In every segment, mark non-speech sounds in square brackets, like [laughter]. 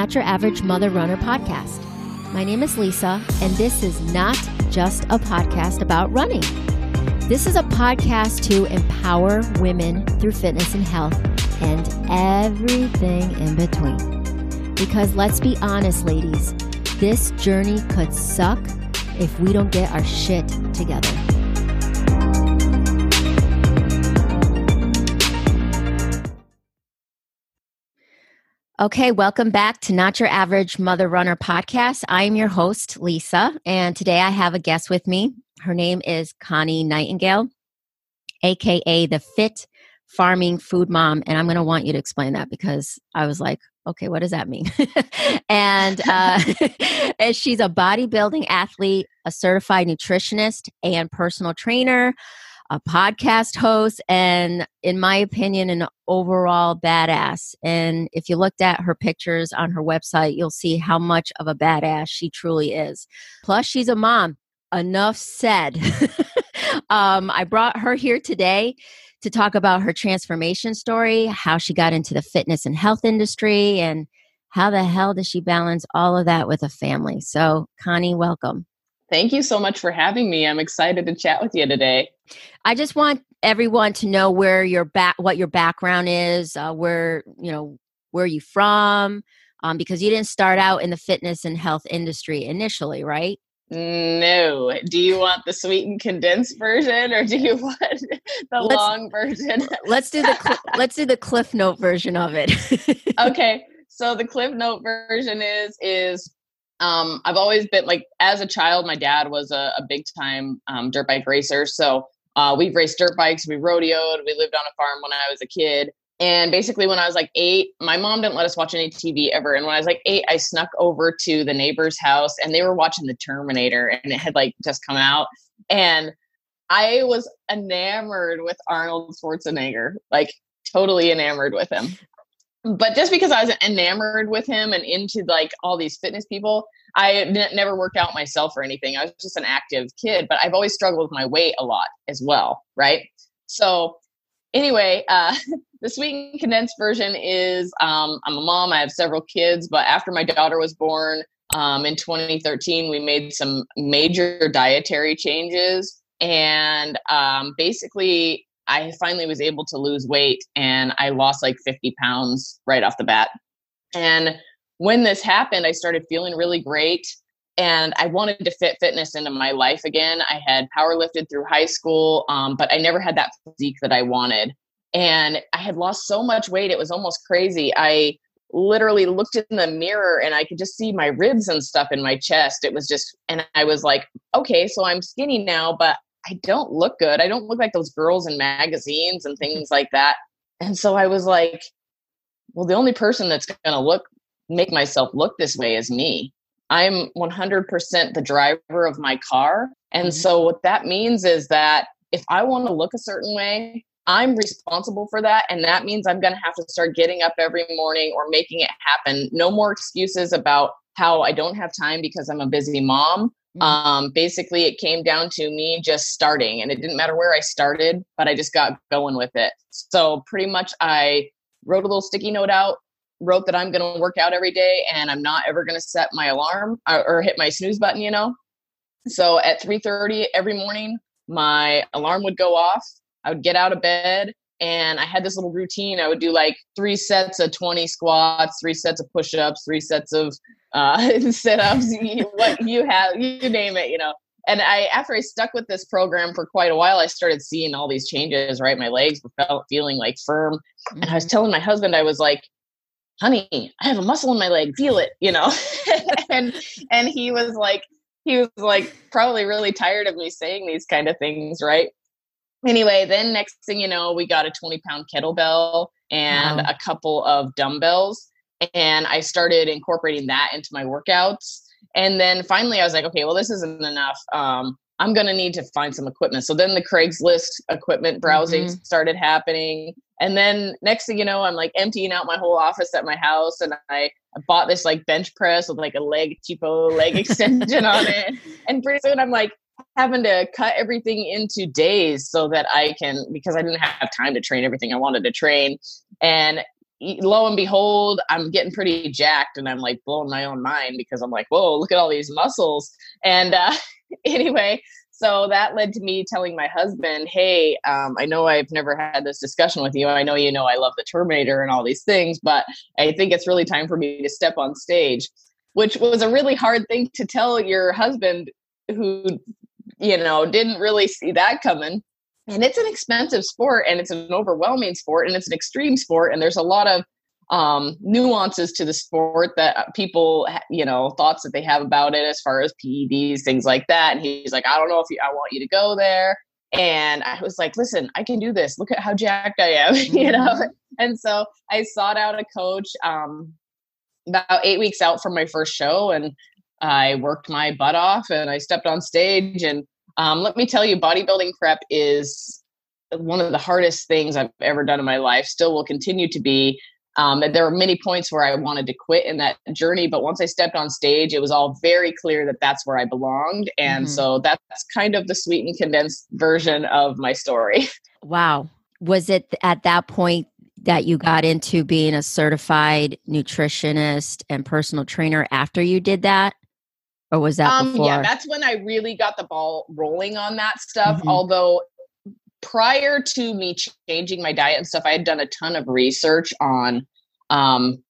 Not Your Average Mother Runner podcast. My name is Lisa, and this is not just a podcast about running. This is a podcast to empower women through fitness and health and everything in between. Because let's be honest, ladies, this journey could suck if we don't get our shit together. Okay, welcome back to Not Your Average Mother Runner podcast. I am your host, Lisa, and today I have a guest with me. Her name is Connie Nightingale, aka the Fit Farming Food Mom. And I'm going to want you to explain that because I was like, okay, what does that mean? [laughs] and, uh, [laughs] and she's a bodybuilding athlete, a certified nutritionist, and personal trainer a podcast host, and in my opinion, an overall badass. And if you looked at her pictures on her website, you'll see how much of a badass she truly is. Plus, she's a mom. Enough said. [laughs] um, I brought her here today to talk about her transformation story, how she got into the fitness and health industry, and how the hell does she balance all of that with a family? So, Connie, welcome. Thank you so much for having me. I'm excited to chat with you today. I just want everyone to know where your back, what your background is, uh, where you know where you from, um, because you didn't start out in the fitness and health industry initially, right? No. Do you want the sweet and condensed version, or do you want the let's, long version? let's do the cl- let's do the Cliff Note version of it. [laughs] okay. So the Cliff Note version is is um, I've always been like as a child, my dad was a, a big time um, dirt bike racer. So uh, we've raced dirt bikes, we rodeoed, we lived on a farm when I was a kid. And basically, when I was like eight, my mom didn't let us watch any TV ever. And when I was like eight, I snuck over to the neighbor's house and they were watching The Terminator and it had like just come out. And I was enamored with Arnold Schwarzenegger, like totally enamored with him but just because I was enamored with him and into like all these fitness people, I never worked out myself or anything. I was just an active kid, but I've always struggled with my weight a lot as well, right? So, anyway, uh, [laughs] the sweet and condensed version is um, I'm a mom. I have several kids, but after my daughter was born um, in 2013, we made some major dietary changes. And um, basically, I finally was able to lose weight and I lost like 50 pounds right off the bat. And when this happened, I started feeling really great and I wanted to fit fitness into my life again. I had power lifted through high school, um, but I never had that physique that I wanted. And I had lost so much weight, it was almost crazy. I literally looked in the mirror and I could just see my ribs and stuff in my chest. It was just, and I was like, okay, so I'm skinny now, but I don't look good. I don't look like those girls in magazines and things like that. And so I was like, well, the only person that's going to look, make myself look this way is me. I'm 100% the driver of my car. And mm-hmm. so what that means is that if I want to look a certain way, I'm responsible for that. And that means I'm going to have to start getting up every morning or making it happen. No more excuses about how I don't have time because I'm a busy mom Mm-hmm. Um, basically, it came down to me just starting, and it didn't matter where I started, but I just got going with it. So, pretty much, I wrote a little sticky note out, wrote that I'm going to work out every day, and I'm not ever going to set my alarm or, uh, or hit my snooze button. You know, so at 3:30 every morning, my alarm would go off. I would get out of bed, and I had this little routine. I would do like three sets of 20 squats, three sets of push ups, three sets of uh, [laughs] sit-ups, [laughs] what you have, you name it, you know. And I, after I stuck with this program for quite a while, I started seeing all these changes. Right, my legs were felt feeling like firm, and I was mm-hmm. telling my husband, I was like, "Honey, I have a muscle in my leg. Feel it," you know. [laughs] and and he was like, he was like, probably really tired of me saying these kind of things, right? Anyway, then next thing you know, we got a 20 pound kettlebell and wow. a couple of dumbbells and I started incorporating that into my workouts. And then finally, I was like, okay, well, this isn't enough. Um, I'm going to need to find some equipment. So then the Craigslist equipment browsing mm-hmm. started happening. And then next thing you know, I'm like emptying out my whole office at my house. And I, I bought this like bench press with like a leg, cheapo leg [laughs] extension on it. And pretty soon I'm like having to cut everything into days so that I can, because I didn't have time to train everything I wanted to train. And lo and behold, I'm getting pretty jacked and I'm like blowing my own mind because I'm like, whoa, look at all these muscles. And uh, [laughs] anyway, so that led to me telling my husband, hey, um, I know I've never had this discussion with you. I know you know I love the Terminator and all these things, but I think it's really time for me to step on stage, which was a really hard thing to tell your husband who, you know, didn't really see that coming. And it's an expensive sport and it's an overwhelming sport and it's an extreme sport and there's a lot of um, nuances to the sport that uh, people you know thoughts that they have about it as far as ped's things like that and he's like i don't know if you, i want you to go there. And i was like listen i can do this. Look at how jacked i am [laughs] you know? Mm-hmm. and so i sought out a coach um, about eight weeks out from my first show and i worked my butt off and i stepped on stage and um, let me tell you, bodybuilding prep is one of the hardest things I've ever done in my life, still will continue to be. Um, there were many points where I wanted to quit in that journey, but once I stepped on stage, it was all very clear that that's where I belonged. And mm-hmm. so that's kind of the sweet and condensed version of my story. [laughs] Wow. Was it at that point that you got into being a certified nutritionist and personal trainer after you did that? Or was that um, before? Yeah, that's when I really got the ball rolling on that stuff. Mm-hmm. Although prior to me changing my diet and stuff, I had done a ton of research on. Um,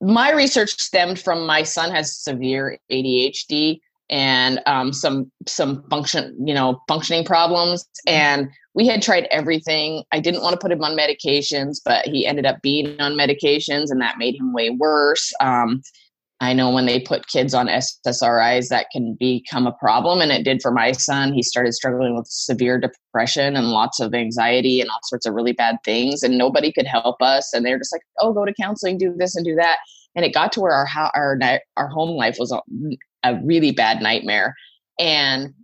my research stemmed from my son has severe ADHD and um, some some function you know functioning problems mm-hmm. and we had tried everything i didn't want to put him on medications but he ended up being on medications and that made him way worse um, I know when they put kids on SSRIs, that can become a problem. And it did for my son. He started struggling with severe depression and lots of anxiety and all sorts of really bad things. And nobody could help us. And they're just like, oh, go to counseling, do this and do that. And it got to where our, our, our home life was a, a really bad nightmare. And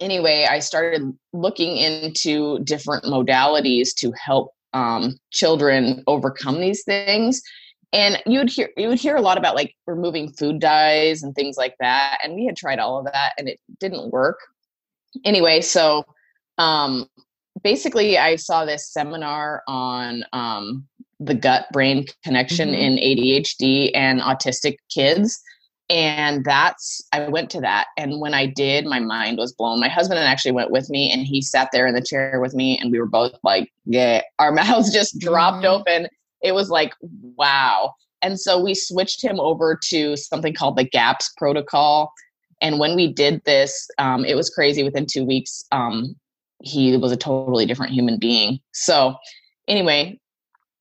anyway, I started looking into different modalities to help um, children overcome these things and you would hear you would hear a lot about like removing food dyes and things like that and we had tried all of that and it didn't work anyway so um basically i saw this seminar on um the gut brain connection mm-hmm. in adhd and autistic kids and that's i went to that and when i did my mind was blown my husband actually went with me and he sat there in the chair with me and we were both like yeah our [laughs] mouths just dropped mm-hmm. open it was like, wow. And so we switched him over to something called the GAPS protocol. And when we did this, um, it was crazy. Within two weeks, um, he was a totally different human being. So, anyway,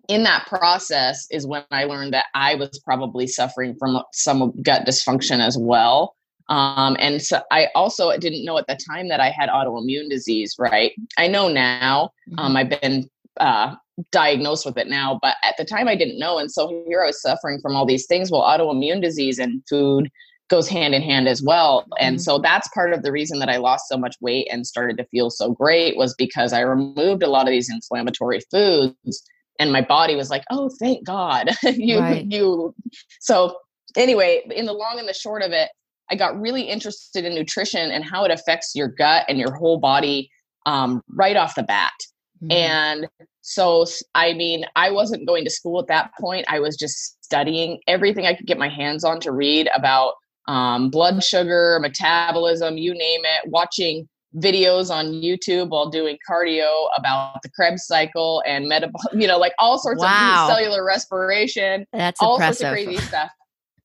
in that process is when I learned that I was probably suffering from some gut dysfunction as well. Um, and so I also didn't know at the time that I had autoimmune disease, right? I know now. Um, mm-hmm. I've been uh, diagnosed with it now, but at the time I didn't know. And so here I was suffering from all these things. Well, autoimmune disease and food goes hand in hand as well. Mm-hmm. And so that's part of the reason that I lost so much weight and started to feel so great was because I removed a lot of these inflammatory foods and my body was like, "Oh, thank God." [laughs] you right. you So anyway, in the long and the short of it, I got really interested in nutrition and how it affects your gut and your whole body um, right off the bat. Mm-hmm. And so, I mean, I wasn't going to school at that point. I was just studying everything I could get my hands on to read about um, blood sugar, metabolism, you name it, watching videos on YouTube while doing cardio about the Krebs cycle and metabolic, [laughs] you know, like all sorts wow. of cellular respiration. That's all impressive. sorts of crazy stuff.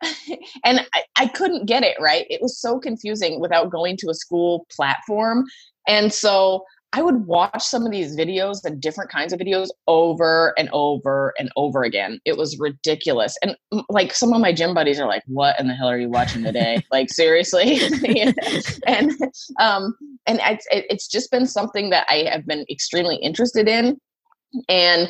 [laughs] and I, I couldn't get it right. It was so confusing without going to a school platform. And so I would watch some of these videos and different kinds of videos over and over and over again. It was ridiculous. And like some of my gym buddies are like, what in the hell are you watching today? [laughs] like seriously? [laughs] and, um, and it's, it's just been something that I have been extremely interested in. And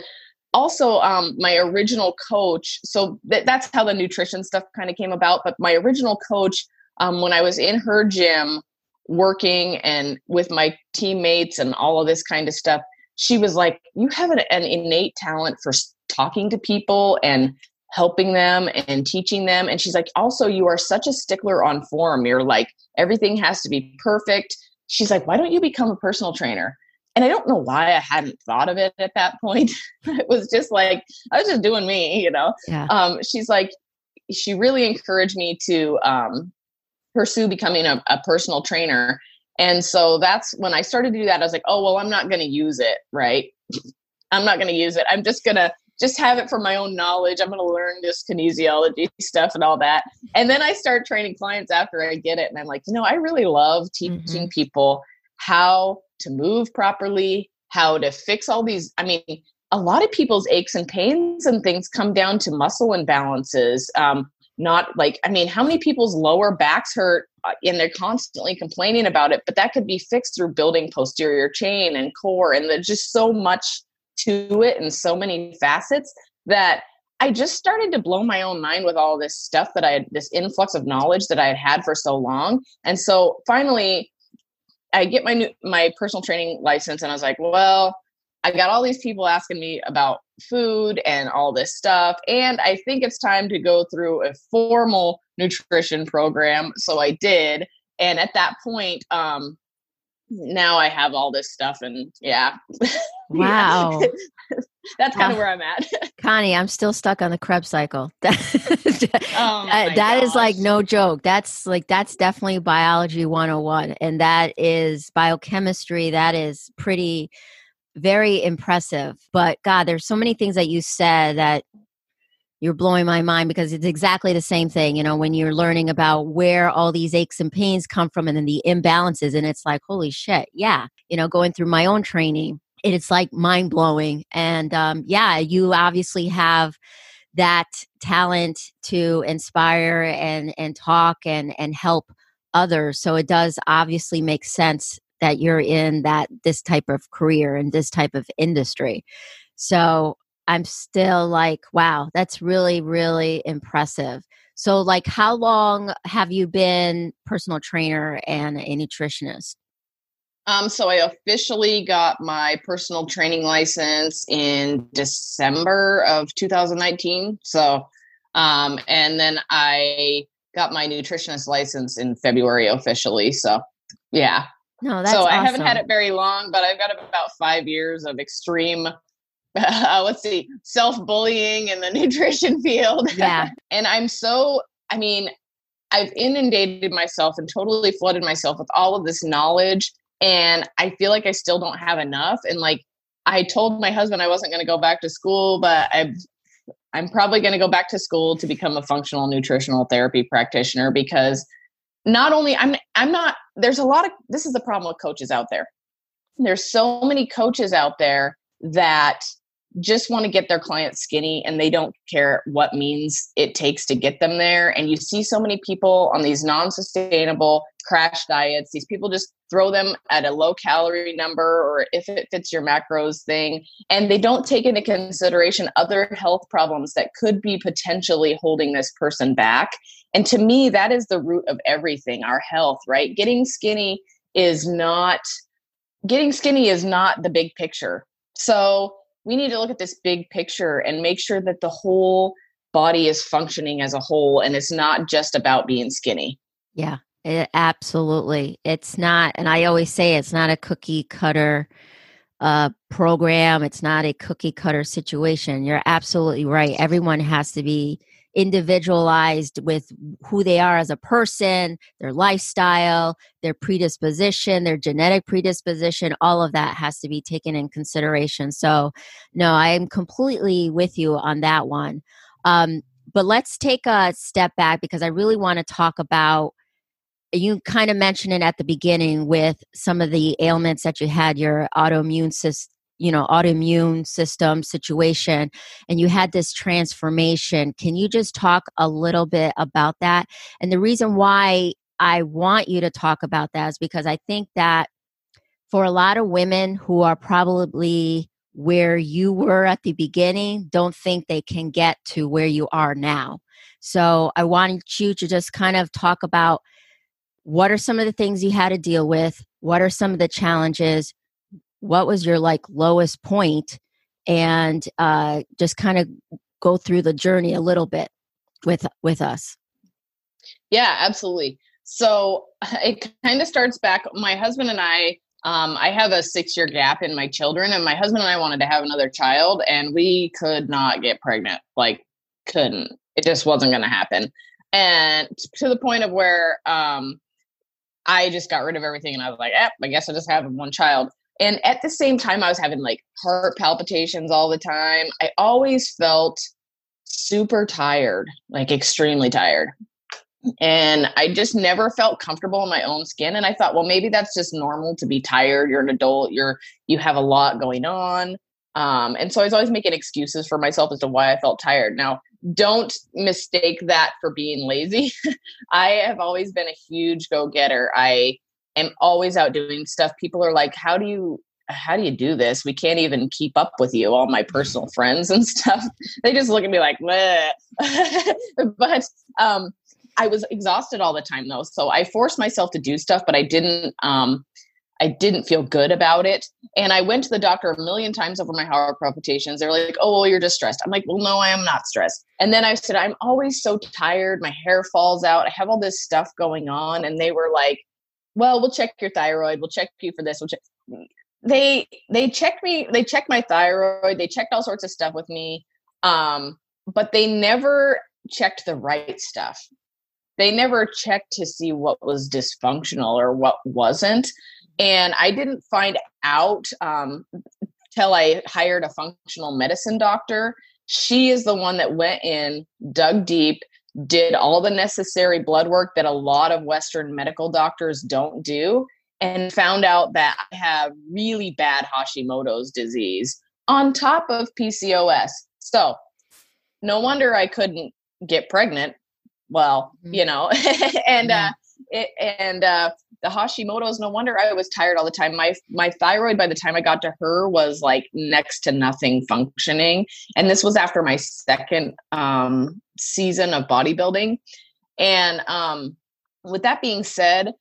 also um, my original coach, so th- that's how the nutrition stuff kind of came about. But my original coach, um, when I was in her gym, working and with my teammates and all of this kind of stuff she was like you have an, an innate talent for talking to people and helping them and teaching them and she's like also you are such a stickler on form you're like everything has to be perfect she's like why don't you become a personal trainer and I don't know why I hadn't thought of it at that [laughs] point. it was just like I was just doing me, you know. Yeah. Um, she's like, she really encouraged me to um, pursue becoming a, a personal trainer. And so that's when I started to do that. I was like, oh well, I'm not going to use it, right? I'm not going to use it. I'm just going to just have it for my own knowledge. I'm going to learn this kinesiology [laughs] stuff and all that. And then I start training clients after I get it. And I'm like, you know, I really love teaching mm-hmm. people how to move properly, how to fix all these. I mean, a lot of people's aches and pains and things come down to muscle imbalances. Um, not like, I mean, how many people's lower backs hurt uh, and they're constantly complaining about it, but that could be fixed through building posterior chain and core. And there's just so much to it and so many facets that I just started to blow my own mind with all this stuff that I had, this influx of knowledge that I had had for so long. And so finally, I get my new my personal training license, and I was like, well, I got all these people asking me about food and all this stuff, and I think it's time to go through a formal nutrition program. So I did, and at that point, um, now I have all this stuff, and yeah, [laughs] wow. [laughs] That's kind of where I'm at. [laughs] Connie, I'm still stuck on the Krebs cycle. oh that, that is like no joke. That's like that's definitely biology 101 and that is biochemistry. That is pretty very impressive. But God, there's so many things that you said that you're blowing my mind because it's exactly the same thing, you know, when you're learning about where all these aches and pains come from and then the imbalances and it's like, holy shit, yeah. You know, going through my own training it's like mind blowing. And um, yeah, you obviously have that talent to inspire and and talk and and help others. So it does obviously make sense that you're in that this type of career and this type of industry. So I'm still like, wow, that's really really impressive. So like how long have you been personal trainer and a nutritionist? Um, so I officially got my personal training license in December of 2019. So, um, and then I got my nutritionist license in February officially. So, yeah. No, that's so I awesome. haven't had it very long, but I've got about five years of extreme. [laughs] Uh, let's see, self bullying in the [laughs] nutrition field. Yeah. and I'm so, I mean, I've inundated myself and totally flooded myself with all of this knowledge and I feel like I still don't have enough. And like I told my husband I wasn't going to go back to school, but i I'm probably going to go back to school to become a functional nutritional therapy practitioner because not only I'm I'm not there's a lot of this is the problem with coaches out there. There's so many coaches out there that just want to get their clients skinny and they don't care what means it takes to get them there and you see so many people on these non-sustainable crash diets these people just throw them at a low calorie number or if it fits your macros thing and they don't take into consideration other health problems that could be potentially holding this person back and to me that is the root of everything our health right getting skinny is not getting skinny is not the big picture so we need to look at this big picture and make sure that the whole body is functioning as a whole and it's not just about being skinny. Yeah, it, absolutely. It's not, and I always say it's not a cookie cutter uh, program, it's not a cookie cutter situation. You're absolutely right. Everyone has to be individualized with who they are as a person, their lifestyle, their predisposition, their genetic predisposition, all of that has to be taken in consideration. So, no, I'm completely with you on that one. Um, but let's take a step back because I really want to talk about. You kind of mentioned it at the beginning with some of the ailments that you had, your autoimmune system you know autoimmune system situation and you had this transformation. Can you just talk a little bit about that? And the reason why i want you to talk about that is because i think that for a lot of women who are probably where you were at the beginning don't think they can get to where you are now. So i want you to just kind of talk about what are some of the things you had to deal with what are some of the challenges what was your like lowest point and uh, just kind of go through the journey a little bit with with us yeah absolutely so [laughs] it kind of starts back my husband and i um, I have a six year gap in my children, and my husband and I wanted to have another child, and we could not get pregnant. Like, couldn't. It just wasn't going to happen. And to the point of where um, I just got rid of everything, and I was like, eh, I guess I just have one child. And at the same time, I was having like heart palpitations all the time. I always felt super tired, like extremely tired and I just never felt comfortable in my own skin. And I thought, well, maybe that's just normal to be tired. You're an adult. You're you have a lot going on. Um, and so I was always making excuses for myself as to why I felt tired. Now, don't mistake that for being lazy. [laughs] I have always been a huge go getter. I am always out doing stuff. People are like, how do you how do you do this? We can't even keep up with you. All my personal friends and [laughs] stuff, they just look at me like, [laughs] but um, I was exhausted all the time though. So I forced myself to do stuff, but I didn't um I didn't feel good about it. And I went to the doctor a million times over my heart palpitations. They're like, oh, well, you're just stressed. I'm like, well, no, I am not stressed. And then I said, I'm always so tired. My hair falls out. I have all this stuff going on. And they were like, well, we'll check your thyroid. We'll check you for this. We'll check. They they checked me. They checked my thyroid. They checked all sorts of stuff with me. Um, but they never checked the right stuff they never checked to see what was dysfunctional or what wasn't. And I didn't find out um, till I hired a functional medicine doctor. She is the one that went in, dug deep, did all the necessary blood work that a lot of Western medical doctors don't do, and found out that I have really bad Hashimoto's disease on top of PCOS. So, no wonder I couldn't get pregnant well, mm-hmm. you know, [laughs] and uh, it, and uh, the Hashimoto's. No wonder I was tired all the time. My my thyroid by the time I got to her was like next to nothing functioning, and this was after my second um, season of bodybuilding. And um, with that being said,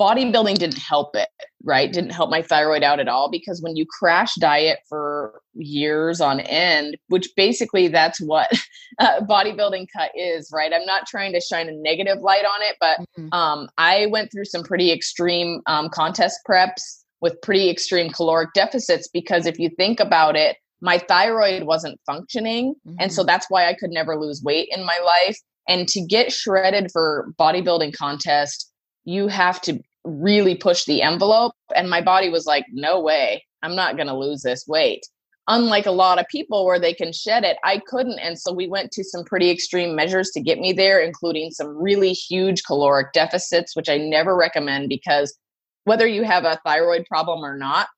bodybuilding didn't help it, right? Didn't help my thyroid out at all because when you crash diet for years on end, which basically that's what [laughs] uh, bodybuilding cut is, right? I'm not trying to shine a negative light on it, but mm-hmm. um, I went through some pretty extreme um, contest preps with pretty extreme caloric deficits because if you think about it, my thyroid wasn't functioning. Mm-hmm. And so mm-hmm. that's why I could never lose weight in my life. And to get shredded for bodybuilding contest, you have to really push the envelope. And my body was like, no way, I'm not going to lose this weight. Unlike a lot of people where they can shed it, I couldn't. And so we went to some pretty extreme measures to get me there, including some really huge caloric deficits, which I never recommend because whether you have a thyroid problem or not,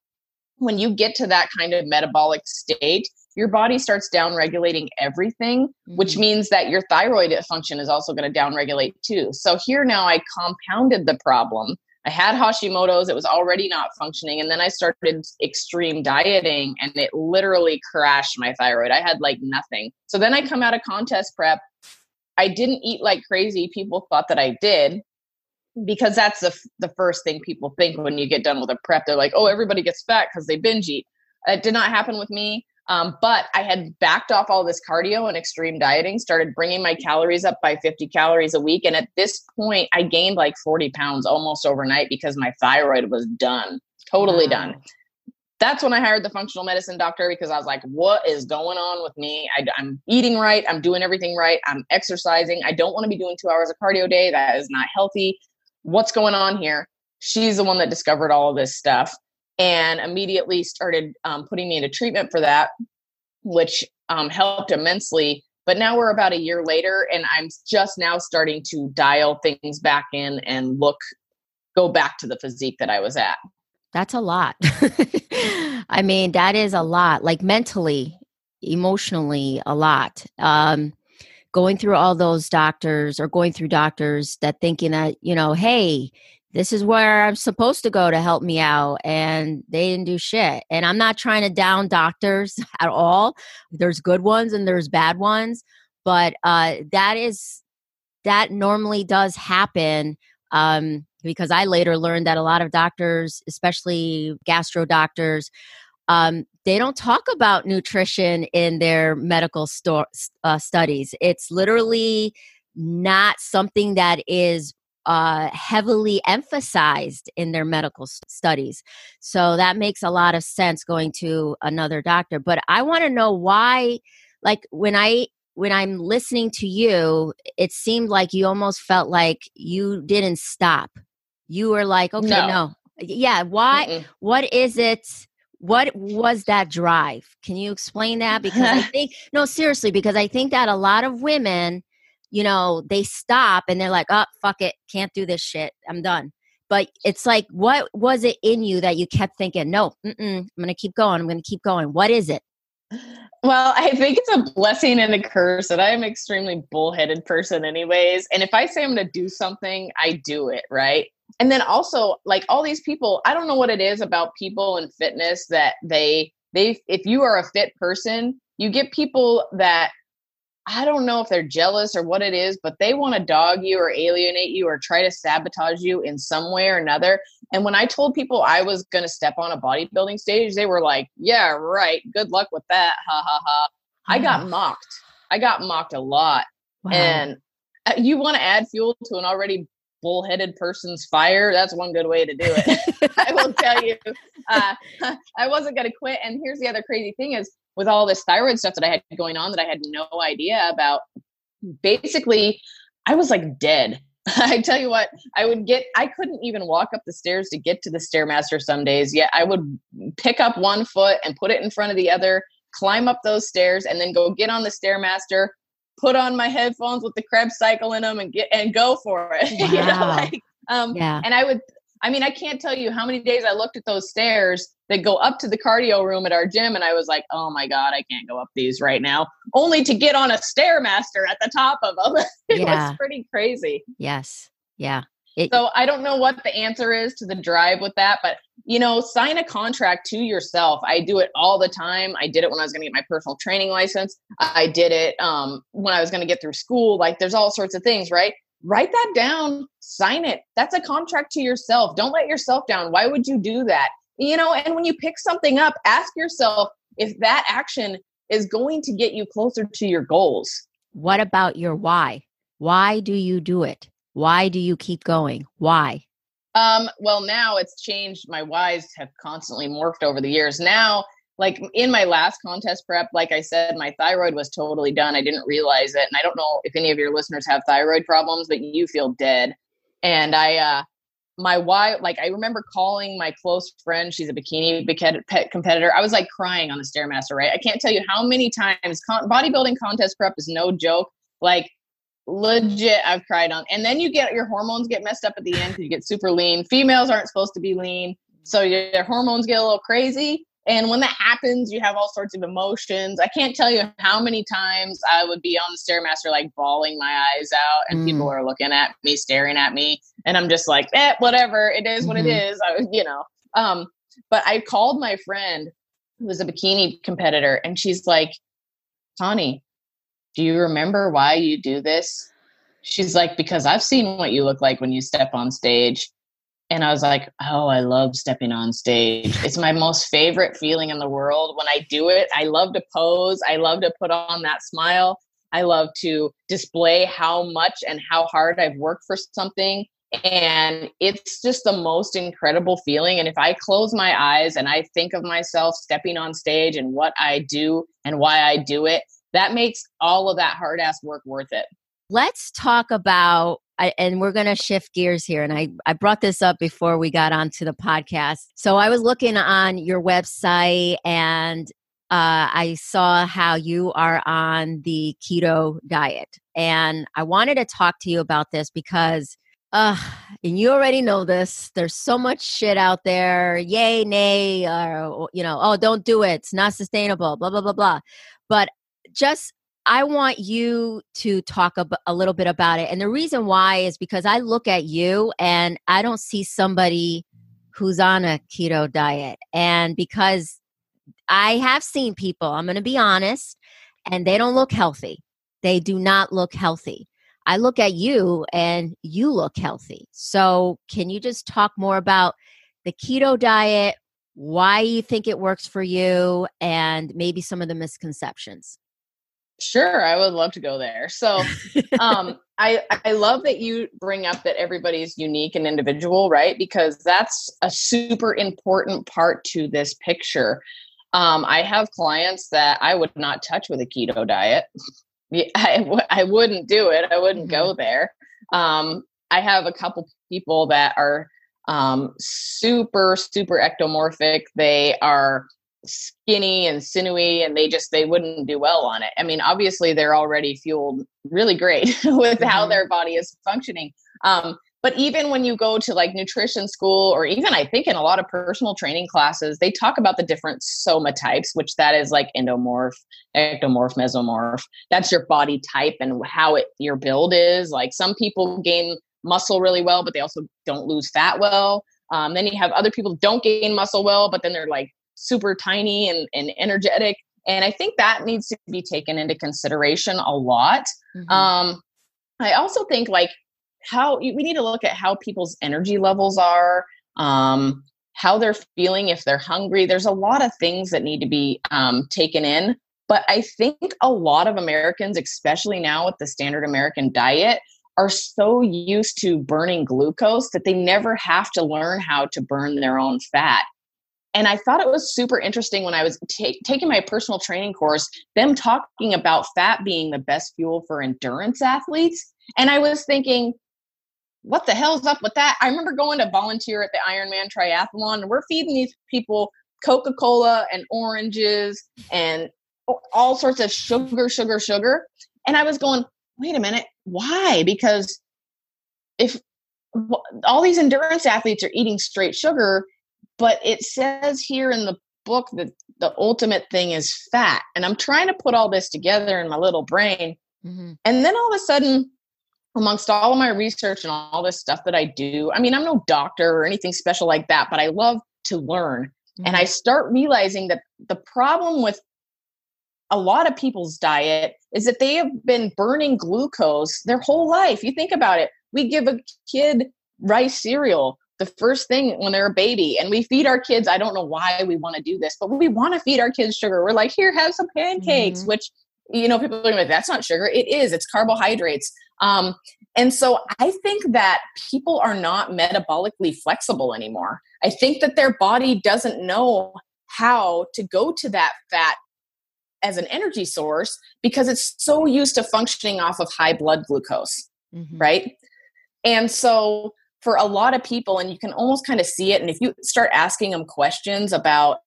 when you get to that kind of metabolic state, your body starts down regulating everything, mm-hmm. which means that your thyroid function is also going to down regulate too. So here now I compounded the problem. I had Hashimoto's, it was already not functioning. And then I started extreme dieting and it literally crashed my thyroid. I had like nothing. So then I come out of contest prep. I didn't eat like crazy. People thought that I did because that's the, the first thing people think when you get done with a prep. They're like, oh, everybody gets fat because they binge eat. It did not happen with me. Um, but I had backed off all this cardio and extreme dieting, started bringing my calories up by 50 calories a week. And at this point, I gained like 40 pounds almost overnight because my thyroid was done, totally wow. done. That's when I hired the functional medicine doctor because I was like, what is going on with me? I, I'm eating right. I'm doing everything right. I'm exercising. I don't want to be doing two hours of cardio a day. That is not healthy. What's going on here? She's the one that discovered all of this stuff and immediately started um, putting me into treatment for that, which um, helped immensely. But now we're about a year later, and I'm just now starting to dial things back in and look, go back to the physique that I was at. That's a lot. [laughs] I mean, that is a lot, like mentally, emotionally, a lot. Um, going through all those doctors or going through doctors that thinking that, you know, hey, this is where I'm supposed to go to help me out. And they didn't do shit. And I'm not trying to down doctors [laughs] at all. There's good ones and there's bad ones. But uh, that is, that normally does happen. Um, because I later learned that a lot of doctors, especially gastro doctors, um, they don't talk about nutrition in their medical sto- uh, studies. It's literally not something that is uh, heavily emphasized in their medical studies. So that makes a lot of sense going to another doctor. But I want to know why, like when I when I'm listening to you, it seemed like you almost felt like you didn't stop. You were like, okay, no, no. yeah. Why? Mm-mm. What is it? What was that drive? Can you explain that? Because I [laughs] think no, seriously, because I think that a lot of women you know, they stop and they're like, oh, fuck it, can't do this shit. I'm done. But it's like, what was it in you that you kept thinking, no, I'm going to keep going. I'm going to keep going. What is it? Well, I think it's a blessing and a curse that I'm an extremely bullheaded person, anyways. And if I say I'm going to do something, I do it, right? And then also, like all these people, I don't know what it is about people and fitness that they, they, if you are a fit person, you get people that I don't know if they're jealous or what it is, but they want to dog you or alienate you or try to sabotage you in some way or another. And when I told people I was going to step on a bodybuilding stage, they were like, yeah, right. Good luck with that. Ha ha ha. I got mocked. I got mocked a lot. Wow. And uh, you want to add fuel to an already bullheaded person's fire. That's one good way to do it. [laughs] I will tell you. Uh, [laughs] I wasn't going to quit. And here's the other crazy thing is with all this thyroid stuff that I had going on that I had no idea about, basically, I was like dead. [laughs] I tell you what, I would get, I couldn't even walk up the stairs to get to the Stairmaster some days. Yet I would pick up one foot and put it in front of the other, climb up those stairs, and then go get on the Stairmaster, put on my headphones with the Krebs cycle in them and get and go for it. Wow. [laughs] you know, like, um, yeah. and I would I mean, I can't tell you how many days I looked at those stairs that go up to the cardio room at our gym, and I was like, "Oh my god, I can't go up these right now," only to get on a stairmaster at the top of them. [laughs] it yeah. was pretty crazy. Yes. Yeah. It, so I don't know what the answer is to the drive with that, but you know, sign a contract to yourself. I do it all the time. I did it when I was going to get my personal training license. I did it um, when I was going to get through school. Like, there's all sorts of things, right? Write that down, sign it. That's a contract to yourself. Don't let yourself down. Why would you do that? You know, and when you pick something up, ask yourself if that action is going to get you closer to your goals. What about your why? Why do you do it? Why do you keep going? Why? Um, well, now it's changed. My whys have constantly morphed over the years. Now like in my last contest prep, like I said, my thyroid was totally done. I didn't realize it. And I don't know if any of your listeners have thyroid problems, but you feel dead. And I, uh, my wife, like I remember calling my close friend. She's a bikini pet competitor. I was like crying on the stairmaster. Right? I can't tell you how many times con- bodybuilding contest prep is no joke. Like legit, I've cried on. And then you get your hormones get messed up at the end. because You get super lean. Females aren't supposed to be lean, so your hormones get a little crazy. And when that happens, you have all sorts of emotions. I can't tell you how many times I would be on the Stairmaster, like bawling my eyes out, and mm. people are looking at me, staring at me. And I'm just like, eh, whatever. It is what mm-hmm. it is. I, you know. Um, but I called my friend who was a bikini competitor, and she's like, Connie, do you remember why you do this? She's like, because I've seen what you look like when you step on stage and I was like, oh, I love stepping on stage. It's my most favorite feeling in the world. When I do it, I love to pose. I love to put on that smile. I love to display how much and how hard I've worked for something. And it's just the most incredible feeling. And if I close my eyes and I think of myself stepping on stage and what I do and why I do it, that makes all of that hard ass work worth it. Let's talk about I, and we're going to shift gears here. And I, I brought this up before we got onto the podcast. So I was looking on your website and uh, I saw how you are on the keto diet. And I wanted to talk to you about this because, uh, and you already know this, there's so much shit out there, yay, nay, or, you know, oh, don't do it, it's not sustainable, blah, blah, blah, blah. But just I want you to talk a, little bit about it. And the reason why is because I look at you and I don't see somebody who's on a keto diet. And because I have seen people, I'm going to be honest, and they don't look healthy. They do not look healthy. I look at you and you look healthy. So, can you just talk more about the keto diet, why you think it works for you, and maybe some of the misconceptions? Sure, I would love to go there. So, [laughs] um, I I love that you bring up that everybody's unique and individual, right? Because that's a super important part to this picture. Um, I have clients that I would not touch with a keto diet. [laughs] I w- I wouldn't do it. I wouldn't mm-hmm. go there. Um, I have a couple people that are um, super super ectomorphic. They are skinny and sinewy and they just they wouldn't do well on it. I mean obviously they're already fueled really great [laughs] with mm-hmm. how their body is functioning. Um, but even when you go to like nutrition school or even i think in a lot of personal training classes they talk about the different soma types which that is like endomorph ectomorph mesomorph. That's your body type and how it your build is. Like some people gain muscle really well but they also don't lose fat well. Um, then you have other people don't gain muscle well but then they're like super tiny and, and energetic. And I think that needs to be taken into consideration a lot. Mm-hmm. Um, I also think like how we need to look at how people's energy levels are, um, how they're feeling, if they're hungry. There's a lot of things that need to be um, taken in. But I think a lot of Americans, especially now with the standard American diet, are so used to burning glucose that they never have to learn how to burn their own fat. And I thought it was super interesting when I was ta- taking my personal training course, them talking about fat being the best fuel for endurance athletes. And I was thinking, what the hell's up with that? I remember going to volunteer at the Ironman triathlon, and we're feeding these people Coca Cola and oranges and all sorts of sugar, sugar, sugar. And I was going, wait a minute, why? Because if all these endurance athletes are eating straight sugar, but it says here in the book that the ultimate thing is fat. And I'm trying to put all this together in my little brain. Mm-hmm. And then all of a sudden, amongst all of my research and all this stuff that I do, I mean, I'm no doctor or anything special like that, but I love to learn. Mm-hmm. And I start realizing that the problem with a lot of people's diet is that they have been burning glucose their whole life. You think about it. We give a kid rice cereal the first thing when they're a baby and we feed our kids i don't know why we want to do this but we want to feed our kids sugar. We're like here have some pancakes mm-hmm. which you know people are like that's not sugar. It is it's carbohydrates. Um, and so i think that people are not metabolically flexible anymore. I think that their body doesn't know how to go to that fat as an energy source because it's so used to functioning off of high blood glucose mm-hmm. right? And so for a lot of people, and you can almost kind of see it. And if you start asking them questions about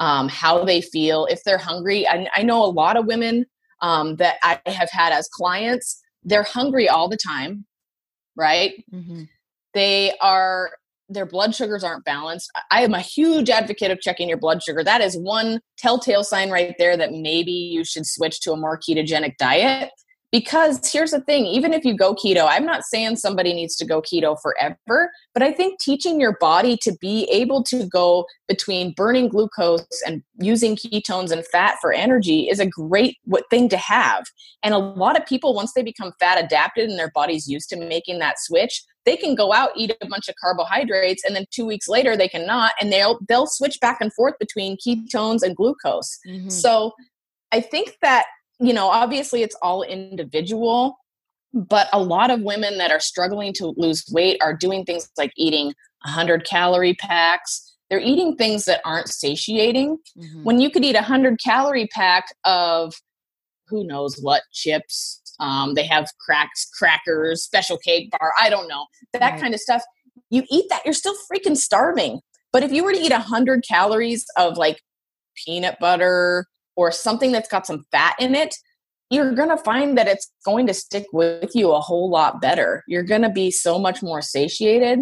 um, how they feel, if they're hungry, I, I know a lot of women um, that I have had as clients, they're hungry all the time, right? Mm-hmm. They are their blood sugars aren't balanced. I am a huge advocate of checking your blood sugar. That is one telltale sign right there that maybe you should switch to a more ketogenic diet because here's the thing even if you go keto i'm not saying somebody needs to go keto forever but i think teaching your body to be able to go between burning glucose and using ketones and fat for energy is a great thing to have and a lot of people once they become fat adapted and their body's used to making that switch they can go out eat a bunch of carbohydrates and then two weeks later they cannot and they'll they'll switch back and forth between ketones and glucose mm-hmm. so i think that you know, obviously it's all individual, but a lot of women that are struggling to lose weight are doing things like eating 100 calorie packs. They're eating things that aren't satiating. Mm-hmm. When you could eat a 100 calorie pack of who knows what chips, um, they have cracks, crackers, Special K bar, I don't know, that right. kind of stuff. You eat that, you're still freaking starving. But if you were to eat 100 calories of like peanut butter, or something that's got some fat in it, you're going to find that it's going to stick with you a whole lot better. You're going to be so much more satiated.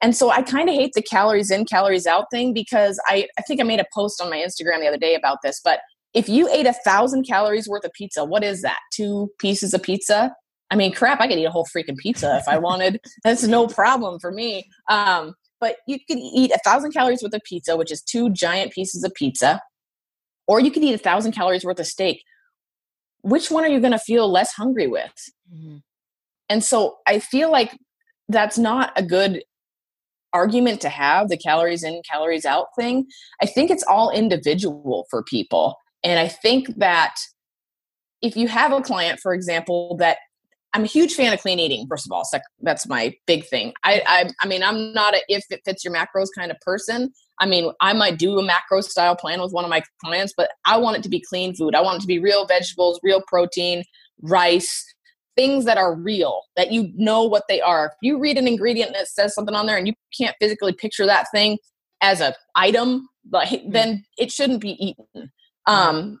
And so I kind of hate the calories in, calories out thing because I, I think I made a post on my Instagram the other day about this. But if you ate a thousand calories worth of pizza, what is that? Two pieces of pizza? I mean, crap, I could eat a whole freaking pizza if I wanted. [laughs] That's no problem for me. Um, but you could eat a thousand calories worth of pizza, which is two giant pieces of pizza or you could eat a thousand calories worth of steak which one are you going to feel less hungry with mm-hmm. and so i feel like that's not a good argument to have the calories in calories out thing i think it's all individual for people and i think that if you have a client, for example, that I'm a huge fan of clean eating. First of all, so that's my big thing. I, I, I mean, I'm not a if it fits your macros kind of person. I mean, I might do a macro style plan with one of my clients, but I want it to be clean food. I want it to be real vegetables, real protein, rice, things that are real, that you know what they are. If you read an ingredient that says something on there and you can't physically picture that thing as an item, like mm. then it shouldn't be eaten. Um,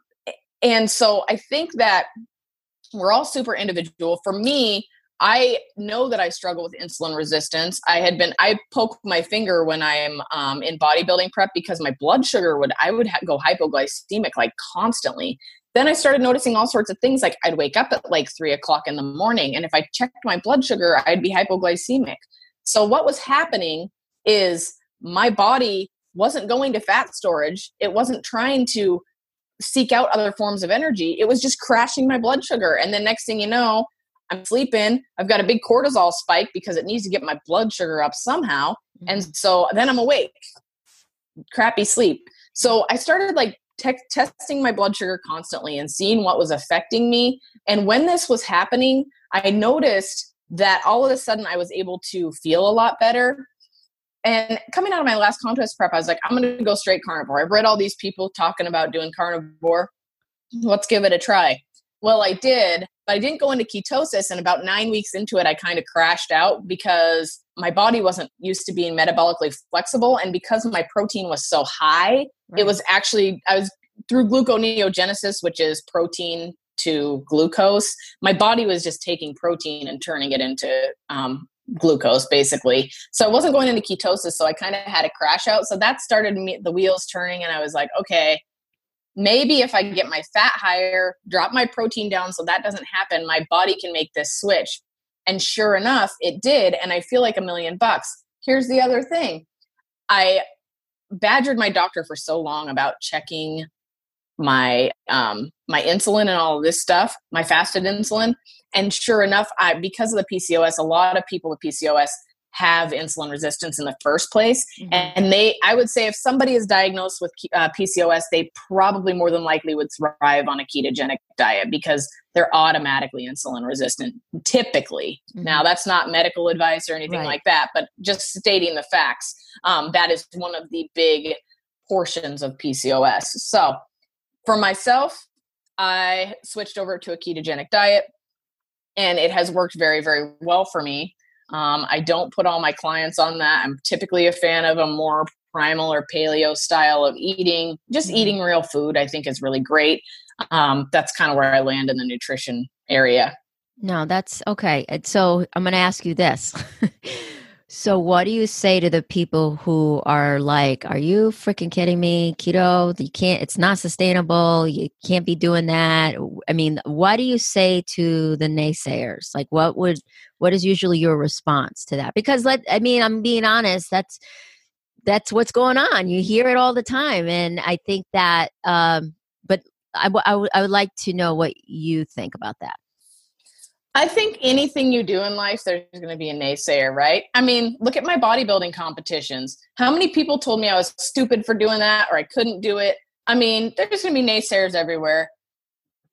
and so I think that we're all super individual. For me, I know that I struggle with insulin resistance. I had been I poke my finger when I'm um, in bodybuilding prep because my blood sugar would I would ha- go hypoglycemic like constantly. Then I started noticing all sorts of things like I'd wake up at like three o'clock in the morning, and if I checked my blood sugar, I'd be hypoglycemic. So what was happening is my body wasn't going to fat storage. It wasn't trying to seek out other forms of energy. It was just crashing my blood sugar. And then next thing you know, I'm sleeping. I've got a big cortisol spike because it needs to get my blood sugar up somehow. And mm-hmm. so then I'm awake, crappy sleep. So I started like te- testing my blood sugar constantly and seeing what was affecting me. And when this was happening, I noticed that all of a sudden I was able to feel a lot better. And coming out of my last contest prep, I was like, I'm going to go straight carnivore. I've read all these people talking about doing carnivore. Let's give it a try. Well, I did, but I didn't go into ketosis. And about nine weeks into it, I kind of crashed out because my body wasn't used to being metabolically flexible. And because my protein was so high, right. it was actually, I was through gluconeogenesis, which is protein to glucose, my body was just taking protein and turning it into um, glucose basically. So I wasn't going into ketosis, so I kind of had a crash out. So that started me the wheels turning and I was like, okay, maybe if I get my fat higher, drop my protein down so that doesn't happen, my body can make this switch. And sure enough, it did and I feel like a million bucks. Here's the other thing. I badgered my doctor for so long about checking my um my insulin and all this stuff, my fasted insulin. And sure enough, I because of the PCOS, a lot of people with PCOS have insulin resistance in the first place mm-hmm. and they i would say if somebody is diagnosed with uh, pcos they probably more than likely would thrive on a ketogenic diet because they're automatically insulin resistant typically mm-hmm. now that's not medical advice or anything right. like that but just stating the facts um, that is one of the big portions of pcos so for myself, I switched over to a ketogenic diet and it has worked very, very well for me. Um, I don't put all my clients on that. I'm typically a fan of a more primal or paleo style of eating. Just mm-hmm. eating real food, I think, is really great. Um, that's kind of where I land in the nutrition area. No, that's okay. So I'm going to ask you this. [laughs] So, what do you say to the people who are like, "Are you freaking kidding me? Keto, you can't. It's not sustainable. You can't be doing that." I mean, what do you say to the naysayers? Like, what would what is usually your response to that? Because let I mean, I'm being honest. That's that's what's going on. You hear it all the time, and I think that. Um, but I, w- I, w- I would like to know what you think about that. I think anything you do in life, there's going to be a naysayer, right? I mean, look at my bodybuilding competitions. How many people told me I was stupid for doing that or I couldn't do it? I mean, there's going to be naysayers everywhere.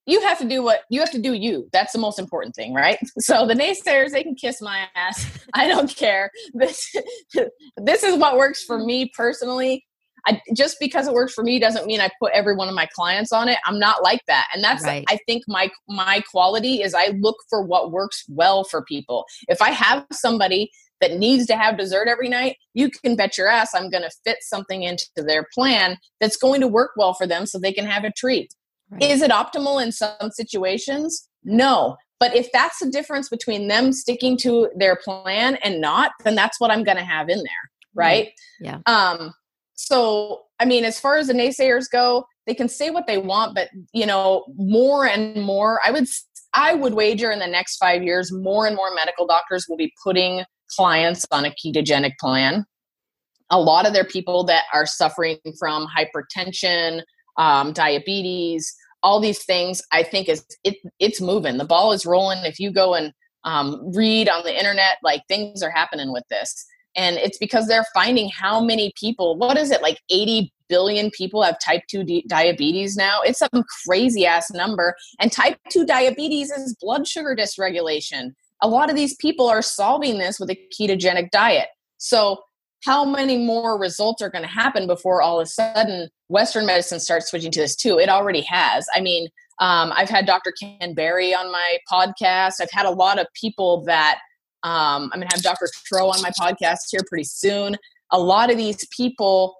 You have to do what you have to do, you. That's the most important thing, right? [laughs] So the naysayers, they can kiss my ass. [laughs] I don't care. This, [laughs] this is what works for me personally. I, just because it works for me doesn't mean I put every one of my clients on it. I'm not like that. And that's right. I think my my quality is I look for what works well for people. If I have somebody that needs to have dessert every night, you can bet your ass I'm going to fit something into their plan that's going to work well for them so they can have a treat. Right. Is it optimal in some situations? No. But if that's the difference between them sticking to their plan and not, then that's what I'm going to have in there. Right. Yeah. Um, so i mean as far as the naysayers go they can say what they want but you know more and more i would i would wager in the next five years more and more medical doctors will be putting clients on a ketogenic plan. A lot of their people that are suffering from hypertension um, diabetes all these things i think is it, it's moving. The ball is rolling. If you go and um, read on the internet like things are happening with this and it's because they're finding how many people what is it like 80 billion people have type 2 di- diabetes now. It's some crazy ass number. And type 2 diabetes is blood sugar dysregulation. A lot of these people are solving this with a ketogenic diet. So, how many more results are going to happen before all of a sudden Western medicine starts switching to this too? It already has. I mean, um, I've had Dr. Ken Berry on my podcast. I've had a lot of people that um, I'm going to have Dr. Tro on my podcast here pretty soon. A lot of these people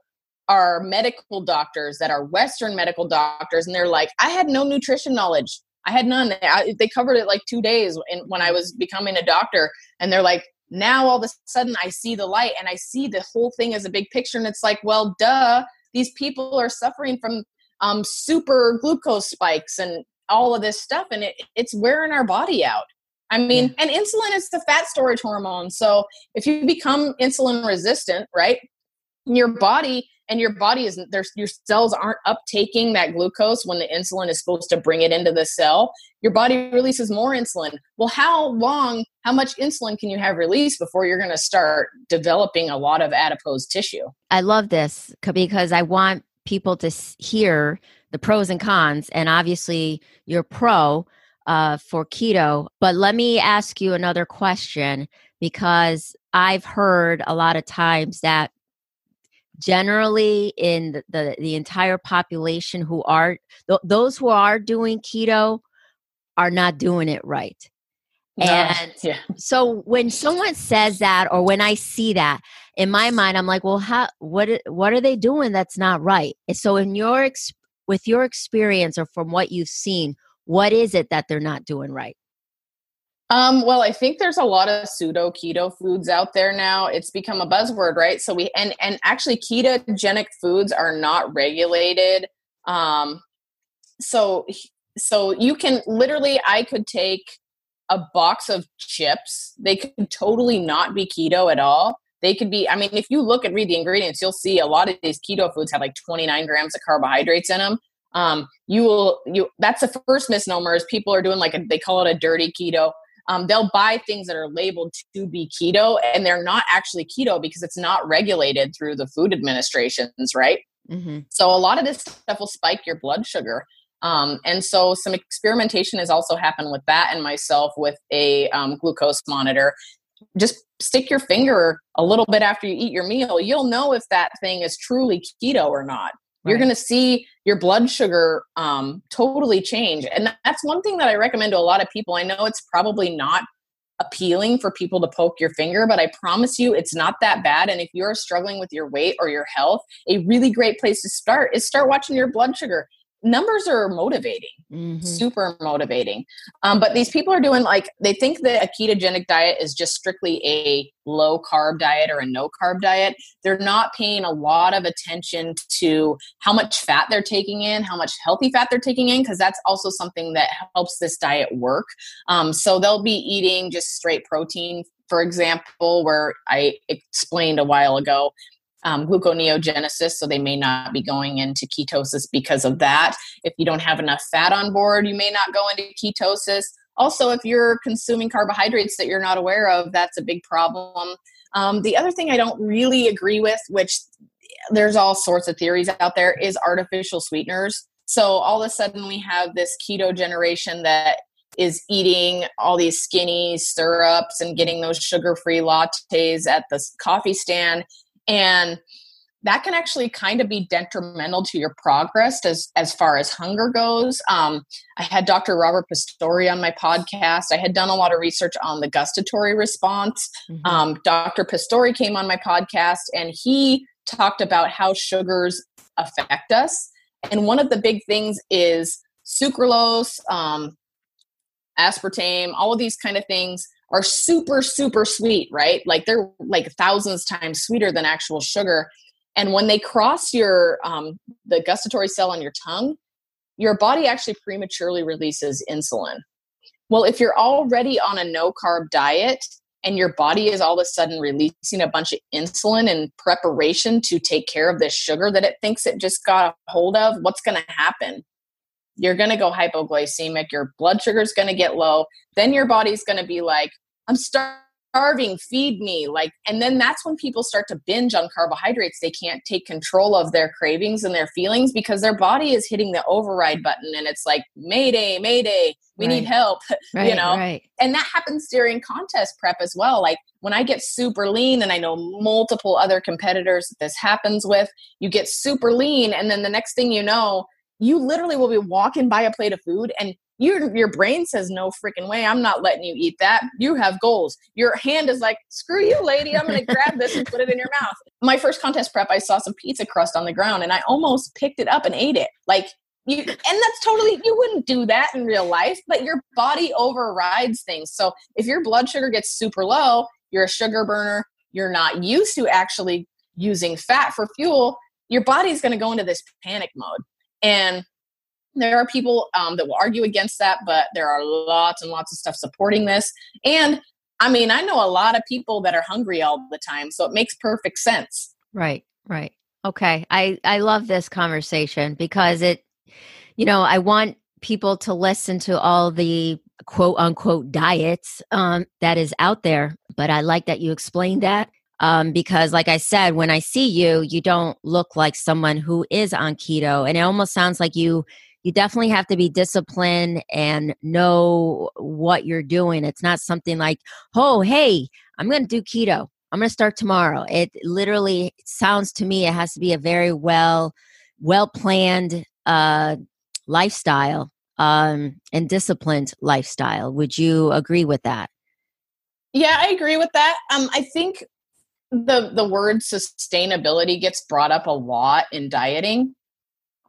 are medical doctors that are Western medical doctors, and they're like, I had no nutrition knowledge. I had none. I, they covered it like two days in, when I was becoming a doctor, and they're like, now all of a sudden I see the light and I see the whole thing as a big picture, and it's like, well, duh, these people are suffering from um, super glucose spikes and all of this stuff, and it, it's wearing our body out. I mean, yeah. and insulin is the fat storage hormone. So if you become insulin resistant, right, your body and your body is there's your cells aren't uptaking that glucose when the insulin is supposed to bring it into the cell your body releases more insulin well how long how much insulin can you have released before you're going to start developing a lot of adipose tissue i love this because i want people to hear the pros and cons and obviously you're pro uh, for keto but let me ask you another question because i've heard a lot of times that generally in the, the, the entire population who are th- those who are doing keto are not doing it right and yeah. so when someone says that or when i see that in my mind i'm like well how what what are they doing that's not right and so in your ex- with your experience or from what you've seen what is it that they're not doing right um, well, I think there's a lot of pseudo keto foods out there now. It's become a buzzword, right? So we and and actually ketogenic foods are not regulated. Um, so so you can literally, I could take a box of chips. They could totally not be keto at all. They could be. I mean, if you look and read the ingredients, you'll see a lot of these keto foods have like 29 grams of carbohydrates in them um, you will you that's the first misnomer is people are doing like a, they call it a dirty keto um, they'll buy things that are labeled to be keto and they're not actually keto because it's not regulated through the food administrations, right? Mm-hmm. So a lot of this stuff will spike your blood sugar. Um, and so some experimentation has also happened with that and myself with a um, glucose monitor. Just stick your finger a little bit after you eat your meal. You'll know if that thing is truly keto or not. Right. You're going to see your blood sugar um, totally change. And that's one thing that I recommend to a lot of people. I know it's probably not appealing for people to poke your finger, but I promise you it's not that bad. And if you're struggling with your weight or your health, a really great place to start is start watching your blood sugar numbers are motivating mm-hmm. super motivating. Um, but these people are doing like they think that a ketogenic diet is just strictly a low carb diet or a no carb diet. They're not paying a lot of attention to how much fat they're taking in how much healthy fat they're taking in because that's also something that helps this diet work. Um, so they'll be eating just straight protein. For example where i explained a while ago um, gluconeogenesis, so they may not be going into ketosis because of that. If you don't have enough fat on board, you may not go into ketosis. Also, if you're consuming carbohydrates that you're not aware of, that's a big problem. Um, the other thing I don't really agree with, which there's all sorts of theories out there, is artificial sweeteners. So all of a sudden, we have this keto generation that is eating all these skinny syrups and getting those sugar free lattes at the coffee stand and that can actually kind of be detrimental to your progress as as far as hunger goes. Um, I had Dr. Robert Pastore on my podcast. I had done a lot of research on the gustatory response. Mm-hmm. Um, Dr. Pastore came on my podcast, and he talked about how sugars affect us. And one of the big things is sucralose, um, aspartame, all of these kind of things are super super sweet right? Like they're like thousands times sweeter than actual sugar. And when they cross your um, the gustatory cell on your tongue your body actually prematurely releases insulin. Well if you're already on a no carb diet and your body is all of a sudden releasing a bunch of insulin in preparation to take care of this sugar that it thinks it just got a hold of what's going to happen you're going to go hypoglycemic your blood sugar is going to get low then your body's going to be like i'm starving feed me like and then that's when people start to binge on carbohydrates they can't take control of their cravings and their feelings because their body is hitting the override button and it's like mayday mayday we right. need help [laughs] right, you know right. and that happens during contest prep as well like when i get super lean and i know multiple other competitors this happens with you get super lean and then the next thing you know you literally will be walking by a plate of food and your your brain says no freaking way i'm not letting you eat that. You have goals. Your hand is like screw you lady i'm gonna grab this and put it in your mouth. My first contest prep i saw some pizza crust on the ground and i almost picked it up and ate it. Like you and that's totally you wouldn't do that in real life but your body overrides things. So if your blood sugar gets super low you're a sugar burner you're not used to actually using fat for fuel your body's going to go into this panic mode and there are people um, that will argue against that, but there are lots and lots of stuff supporting this. And I mean, I know a lot of people that are hungry all the time, so it makes perfect sense. Right, right. Okay. I I love this conversation because it you know, I want people to listen to all the quote unquote diets um, that is out there, but I like that you explained that um, because like i said when i see you you don't look like someone who is on keto and it almost sounds like you you definitely have to be disciplined and know what you're doing. It's not something like, oh, hey, I'm going to do keto. I'm going to start tomorrow. It literally sounds to me it has to be a very well, well planned uh, lifestyle um, and disciplined lifestyle. Would you agree with that? Yeah, I agree with that. Um, I think the the word sustainability gets brought up a lot in dieting.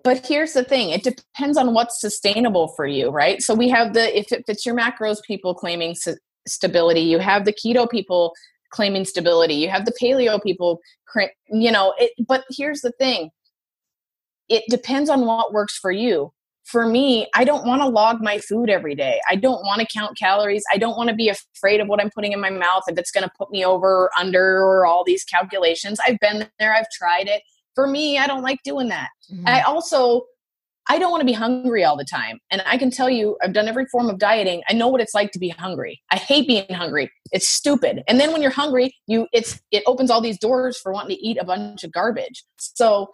But here's the thing it depends on what's sustainable for you right? So we have the if it fits your macros people claiming su- stability you have the keto people claiming stability you have the paleo people you know it but here's the thing. It depends on what works for you for me i don't want to log my food every day. I don't want to count calories. I don't want to be afraid of what i'm putting in my mouth if it's going to put me over under or all these calculations. I've been there. I've tried it. For me i don't like doing that. Mm-hmm. i also i don't want to be hungry all the time. And i can tell you i've done every form of dieting. I know what it's like to be hungry. I hate being hungry. It's stupid. And then when you're hungry you it's it opens all these doors for wanting to eat a bunch of garbage. So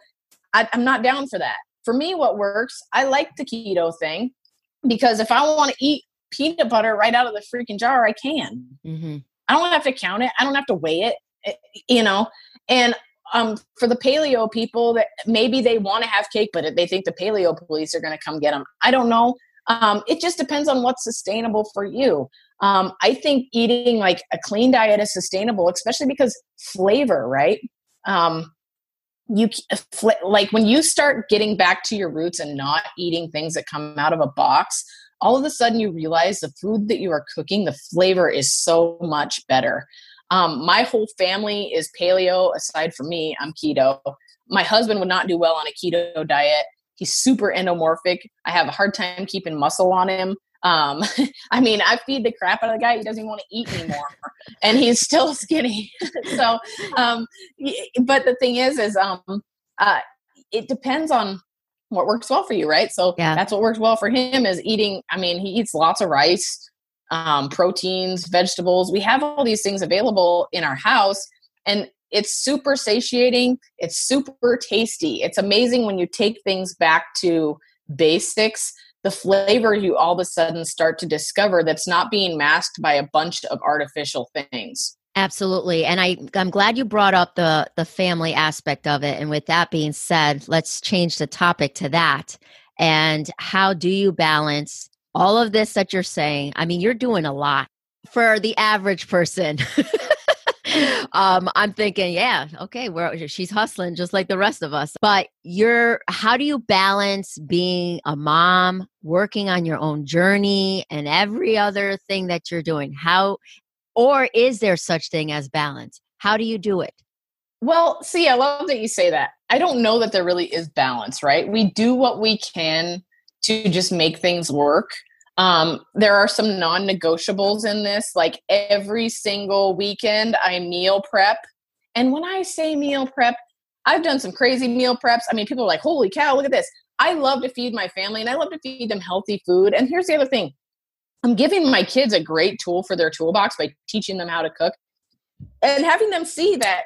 I, i'm not down for that for me what works i like the keto thing because if i want to eat peanut butter right out of the freaking jar i can mm-hmm. i don't have to count it i don't have to weigh it, it eh, you know and um, for the paleo people that maybe they want to have cake, but they think the paleo police are going to come get them. I don't know. Um, it just depends on what's sustainable for you. Um, I think eating like a clean diet is sustainable, especially because flavor, right? Um, you like when you start getting back to your roots and not eating things that come out of a box all of a sudden you realize the food that you are cooking the flavor is so much better um, my whole family is paleo. Aside from me, I'm keto. My husband would not do well on a keto diet. He's super endomorphic. I have a hard time keeping muscle on him. Um, [laughs] I mean, I feed the crap out of the guy. He doesn't even want to eat anymore, and he's still [laughs] skinny. so, um, but the thing is, is um, uh, it depends on what works well for you, right? So yeah. that's what works well for him is eating. I mean, he eats lots of rice um, proteins, vegetables. We have all these things available in our house, and it's super satiating. It's super tasty. It's amazing when you take things back to basics, the flavor you all of a sudden start to discover that's not being masked by a bunch of artificial things. Absolutely. And I I'm glad you brought up the the family aspect of it and with that being said, let's change the topic to that. And how do you balance all of this that you're saying, I mean, you're doing a lot for the average person. [laughs] um, I'm thinking, yeah, okay, well, she's hustling just like the rest of us. But you're, how do you balance being a mom, working on your own journey, and every other thing that you're doing? How, or is there such thing as balance? How do you do it? Well, see, I love that you say that. I don't know that there really is balance, right? We do what we can to just make things work. Um, there are some non negotiables in this. Like every single weekend, I meal prep. And when I say meal prep, I've done some crazy meal preps. I mean, people are like, holy cow, look at this. I love to feed my family and I love to feed them healthy food. And here's the other thing I'm giving my kids a great tool for their toolbox by teaching them how to cook and having them see that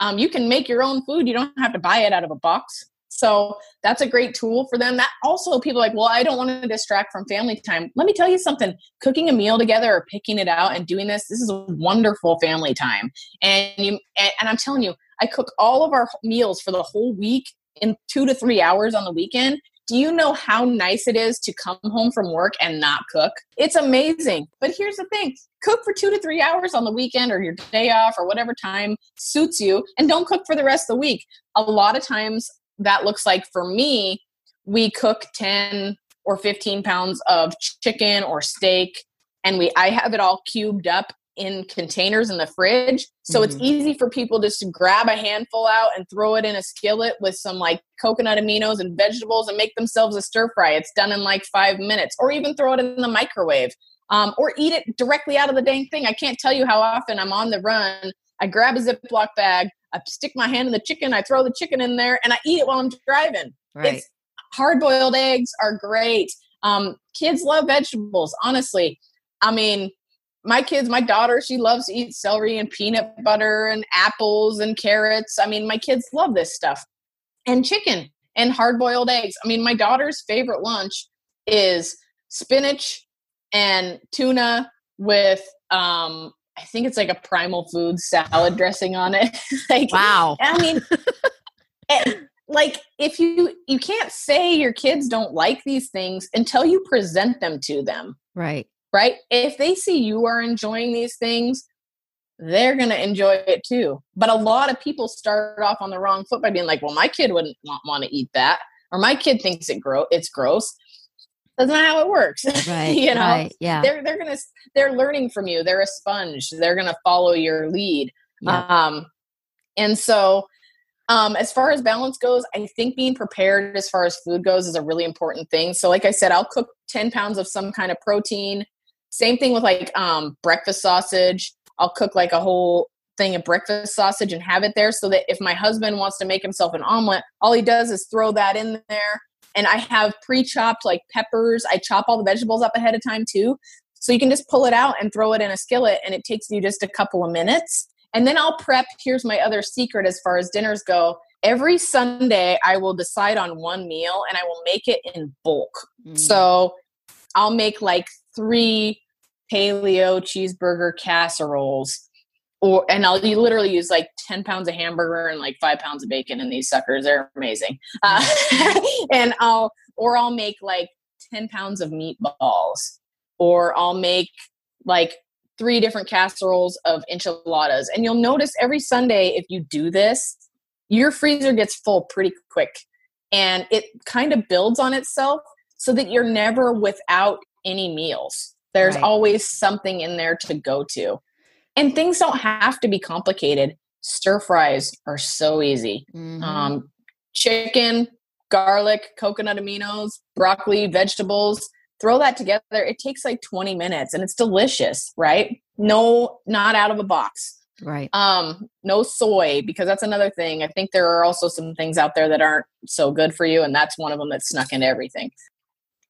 um, you can make your own food. You don't have to buy it out of a box. So that's a great tool for them. That also people like, well, I don't want to distract from family time. Let me tell you something. Cooking a meal together or picking it out and doing this, this is a wonderful family time. And you and, and I'm telling you, I cook all of our meals for the whole week in two to three hours on the weekend. Do you know how nice it is to come home from work and not cook? It's amazing. But here's the thing cook for two to three hours on the weekend or your day off or whatever time suits you, and don't cook for the rest of the week. A lot of times, that looks like for me, we cook 10 or 15 pounds of chicken or steak and we I have it all cubed up in containers in the fridge. So mm-hmm. it's easy for people just to grab a handful out and throw it in a skillet with some like coconut aminos and vegetables and make themselves a stir fry. It's done in like five minutes, or even throw it in the microwave. Um, or eat it directly out of the dang thing. I can't tell you how often I'm on the run. I grab a Ziploc bag, I stick my hand in the chicken, I throw the chicken in there, and I eat it while I'm driving. Right. It's hard boiled eggs are great. Um, kids love vegetables, honestly. I mean, my kids, my daughter, she loves to eat celery and peanut butter and apples and carrots. I mean, my kids love this stuff. And chicken and hard boiled eggs. I mean, my daughter's favorite lunch is spinach and tuna with um I think it's like a primal food salad dressing on it. [laughs] like wow. I mean eh, like if you you can't say your kids don't like these things until you present them to them. Right right? If they see you are enjoying these things, they're going to enjoy it too. But a lot of people start off on the wrong foot by being like, "Well, my kid wouldn't want, to eat that," or "My kid thinks it grow it's gross." That's not how it works. Right. [laughs] you know, right, yeah. They're they're gonna they're learning from you. They're a sponge. They're gonna follow your lead. Yeah. Um, and so um, as far as balance goes, I think being prepared as far as food goes is a really important thing. So, like I said, I'll cook 10 pounds of some kind of protein. Same thing with like um, breakfast sausage. I'll cook like a whole thing of breakfast sausage and have it there so that if my husband wants to make himself an omelet, all he does is throw that in there. And I have pre chopped like peppers. I chop all the vegetables up ahead of time too. So you can just pull it out and throw it in a skillet, and it takes you just a couple of minutes. And then I'll prep. Here's my other secret as far as dinners go. Every Sunday, I will decide on one meal and I will make it in bulk. Mm. So I'll make like three paleo cheeseburger casseroles or and I'll you literally use like 10 pounds of hamburger and like five pounds of bacon in these suckers. They're amazing. Uh, [laughs] and I'll or I'll make like 10 pounds of meatballs or I'll make like three different casseroles of enchiladas. And you'll notice every Sunday if you do this, your freezer gets full pretty quick and it kind of builds on itself so that you're never without any meals. There's right. always something in there to go to. And things don't have to be complicated. Stir fries are so easy. Mm-hmm. Um, chicken, garlic, coconut aminos, broccoli, vegetables, throw that together. It takes like 20 minutes and it's delicious, right? No, not out of a box. Right. Um, no soy, because that's another thing. I think there are also some things out there that aren't so good for you, and that's one of them that's snuck into everything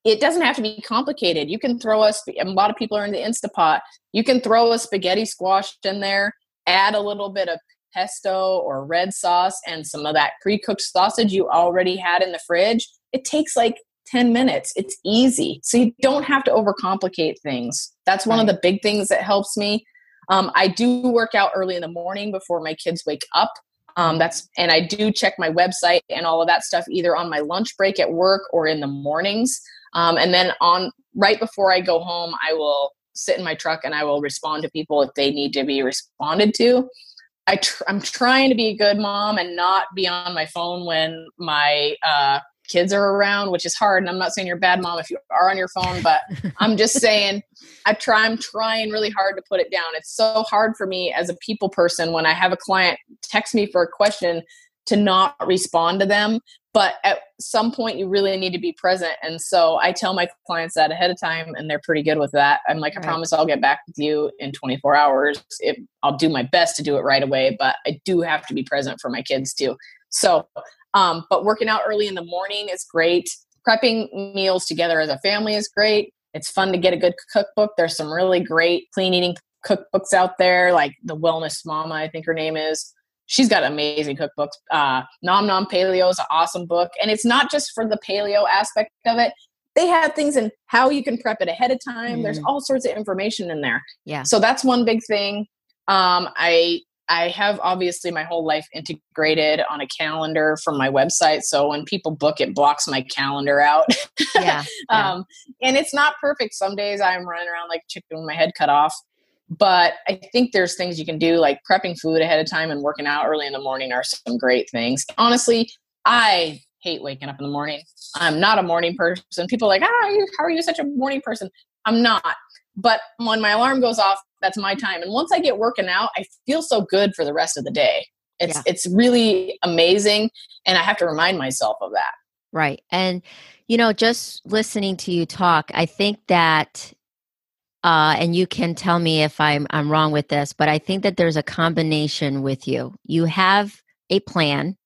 it doesn't have to be complicated. You can throw a, a lot of people are in the Instapot. You can throw a spaghetti squash in there, add a little bit of pesto or red sauce and some of that pre-cooked sausage you already had in the fridge. It takes like 10 minutes. It's easy. So you don't have to overcomplicate things. That's one right. of the big things that helps me. Um, I do work out early in the morning before my kids wake up. Um, that's and I do check my website and all of that stuff either on my lunch break at work or in the mornings. Um, and then on right before I go home, I will sit in my truck and I will respond to people if they need to be responded to. I tr- I'm trying to be a good mom and not be on my phone when my uh, kids are around, which is hard. And I'm not saying you're a bad mom if you are on your phone, but [laughs] I'm just saying I try. I'm trying really hard to put it down. It's so hard for me as a people person when I have a client text me for a question to not respond to them but at some point you really need to be present. And so i tell my clients that ahead of time and they're pretty good with that. I'm like i promise i'll get back with you in 24 hours. If, i'll do my best to do it right away but i do have to be present for my kids too. So um, but working out early in the morning is great. Prepping meals together as a family is great. It's fun to get a good cookbook. There's some really great clean eating cookbooks out there, like the Wellness Mama, I think her name is. She's got amazing cookbooks. Uh, Nom Nom Paleo is an awesome book. And it's not just for the paleo aspect of it. They have things in how you can prep it ahead of time. Mm. There's all sorts of information in there. Yeah. So that's one big thing. Um, I I have obviously my whole life integrated on a calendar from my website. So when people book, it blocks my calendar out. yeah, [laughs] yeah. Um, and it's not perfect. Some days I'm running around like chicken with my head cut off. But I think there's things you can do, like prepping food ahead of time and working out early in the morning are some great things. Honestly, I hate waking up in the morning. I'm not a morning person. People are like, ah, how are you such a morning person? I'm not. But when my alarm goes off, that's my time. And once I get working out, I feel so good for the rest of the day. It's yeah. it's really amazing and I have to remind myself of that. Right. And you know, just listening to you talk, I think that uh, and you can tell me if I'm I'm wrong with this, but I think that there's a combination with you. You have a plan,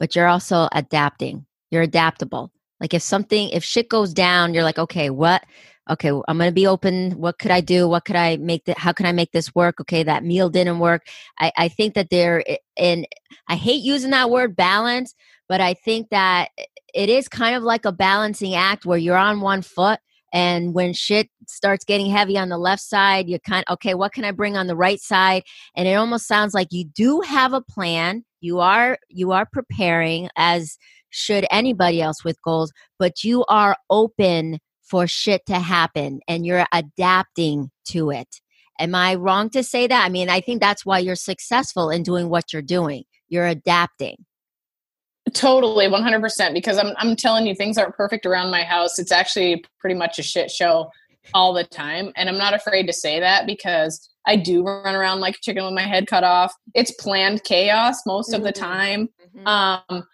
but you're also adapting. You're adaptable. Like if something if shit goes down, you're like, okay, what okay i'm going to be open what could i do what could i make that how can i make this work okay that meal didn't work i, I think that there and i hate using that word balance but i think that it is kind of like a balancing act where you're on one foot and when shit starts getting heavy on the left side you kind of okay what can i bring on the right side and it almost sounds like you do have a plan you are you are preparing as should anybody else with goals but you are open for shit to happen and you're adapting to it. Am I wrong to say that? I mean, I think that's why you're successful in doing what you're doing. You're adapting. Totally, 100%. Because I'm, I'm telling you, things aren't perfect around my house. It's actually pretty much a shit show all the time. And I'm not afraid to say that because I do run around like a chicken with my head cut off. It's planned chaos most mm-hmm. of the mm-hmm. time. Mm-hmm. Um,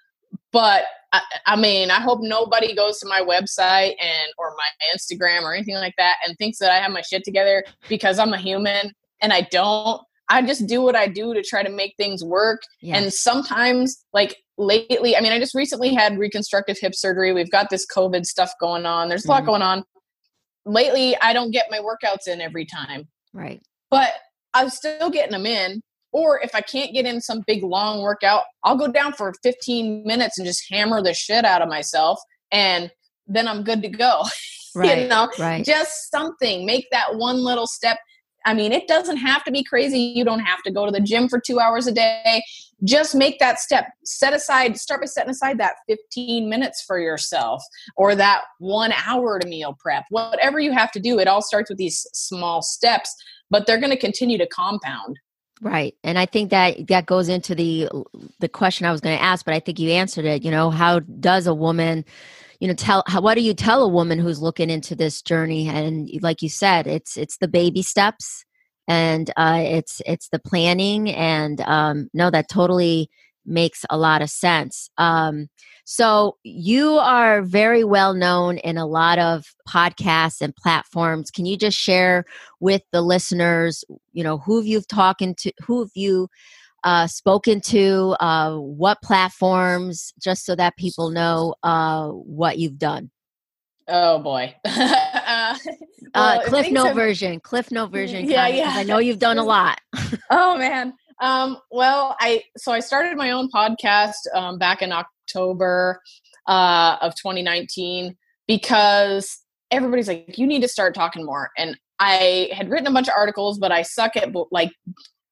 but I, I, mean, I hope nobody goes to my website and or my Instagram or anything like that and thinks that I have my shit together because I'm a human and I don't. I just do what I do to try to make things work. Yes. And sometimes, like lately, I mean, I just recently had reconstructive hip surgery. We've got this COVID stuff going on. There's a lot mm-hmm. going on. Lately, I don't get my workouts in every time. Right. But I'm still getting them in. Or if I can't get in some big long workout, I'll go down for 15 minutes and just hammer the shit out of myself. And then I'm good to go. [laughs] Right, you know, right. just something. Make that one little step. I mean, it doesn't have to be crazy. You don't have to go to the gym for two hours a day. Just make that step. Set aside, start by setting aside that 15 minutes for yourself or that one hour to meal prep. Whatever you have to do, it all starts with these small steps, but they're going to continue to compound. Right. And I think that that goes into the the question I was going to ask, but I think you answered it, you know, how does a woman you know tell how what do you tell a woman who's looking into this journey and like you said it's it's the baby steps and uh it's it's the planning and um no that totally makes a lot of sense. Um, so you are very well known in a lot of podcasts and platforms. Can you just share with the listeners, you know, who you've you talking to, who have you uh, spoken to, uh, what platforms, just so that people know uh, what you've done? Oh boy. [laughs] uh, well, uh, Cliff Note version. Cliff Note version. Yeah, yeah. I know you've done a lot. oh [laughs] man. Um, well, I so I started my own podcast um, back in October uh, of 2019 because everybody's like, you need to start talking more. And I had written a bunch of articles, but I suck at like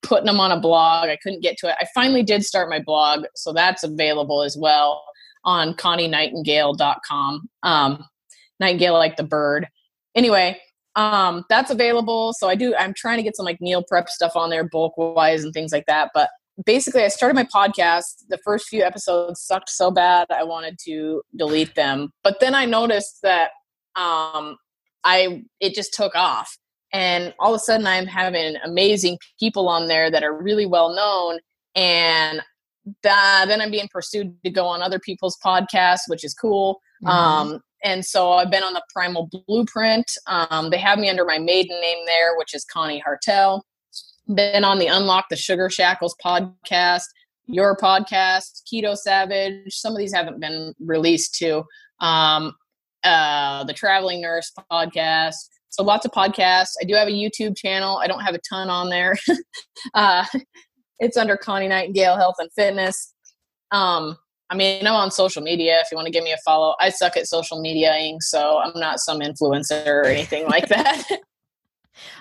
putting them on a blog. I couldn't get to it. I finally did start my blog, so that's available as well on ConnieNightingale.com. Um, Nightingale like the bird. Anyway, um that's available so i do i'm trying to get some like meal prep stuff on there bulk wise and things like that but basically i started my podcast the first few episodes sucked so bad i wanted to delete them but then i noticed that um i it just took off and all of a sudden i'm having amazing people on there that are really well known and that, then i'm being pursued to go on other people's podcasts which is cool mm-hmm. um and so I've been on the Primal Blueprint. Um, they have me under my maiden name there, which is Connie Hartel. Been on the Unlock the Sugar Shackles podcast, your podcast, Keto Savage. Some of these haven't been released too. Um, uh, the Traveling Nurse podcast. So lots of podcasts. I do have a YouTube channel. I don't have a ton on there. [laughs] uh, it's under Connie Nightingale Health and Fitness. Um, I mean, I'm on social media if you want to give me a follow. I suck at social mediaing, so I'm not some influencer or anything like [laughs] that.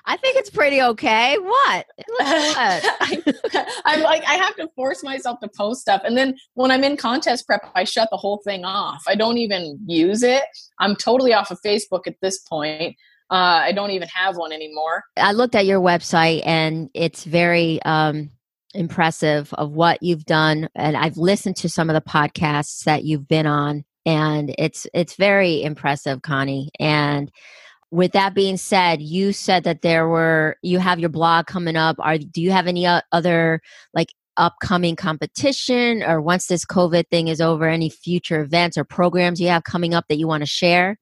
I think it's pretty okay. What? [laughs] I, am like, I have to force myself to post stuff. And then when I'm in contest prep, I shut the whole thing off. I don't even use it. I'm totally off of Facebook at this point. Uh, I don't even have one anymore. I looked at your website and it's very um, impressive of what you've done. And I've listened to some of the podcasts that you've been on, and it's it's very impressive, Connie. And with that being said, you said that there were you have your blog coming up. Are do you have any other like upcoming competition or once this COVID thing is over, any future events or programs you have coming up that you want to share?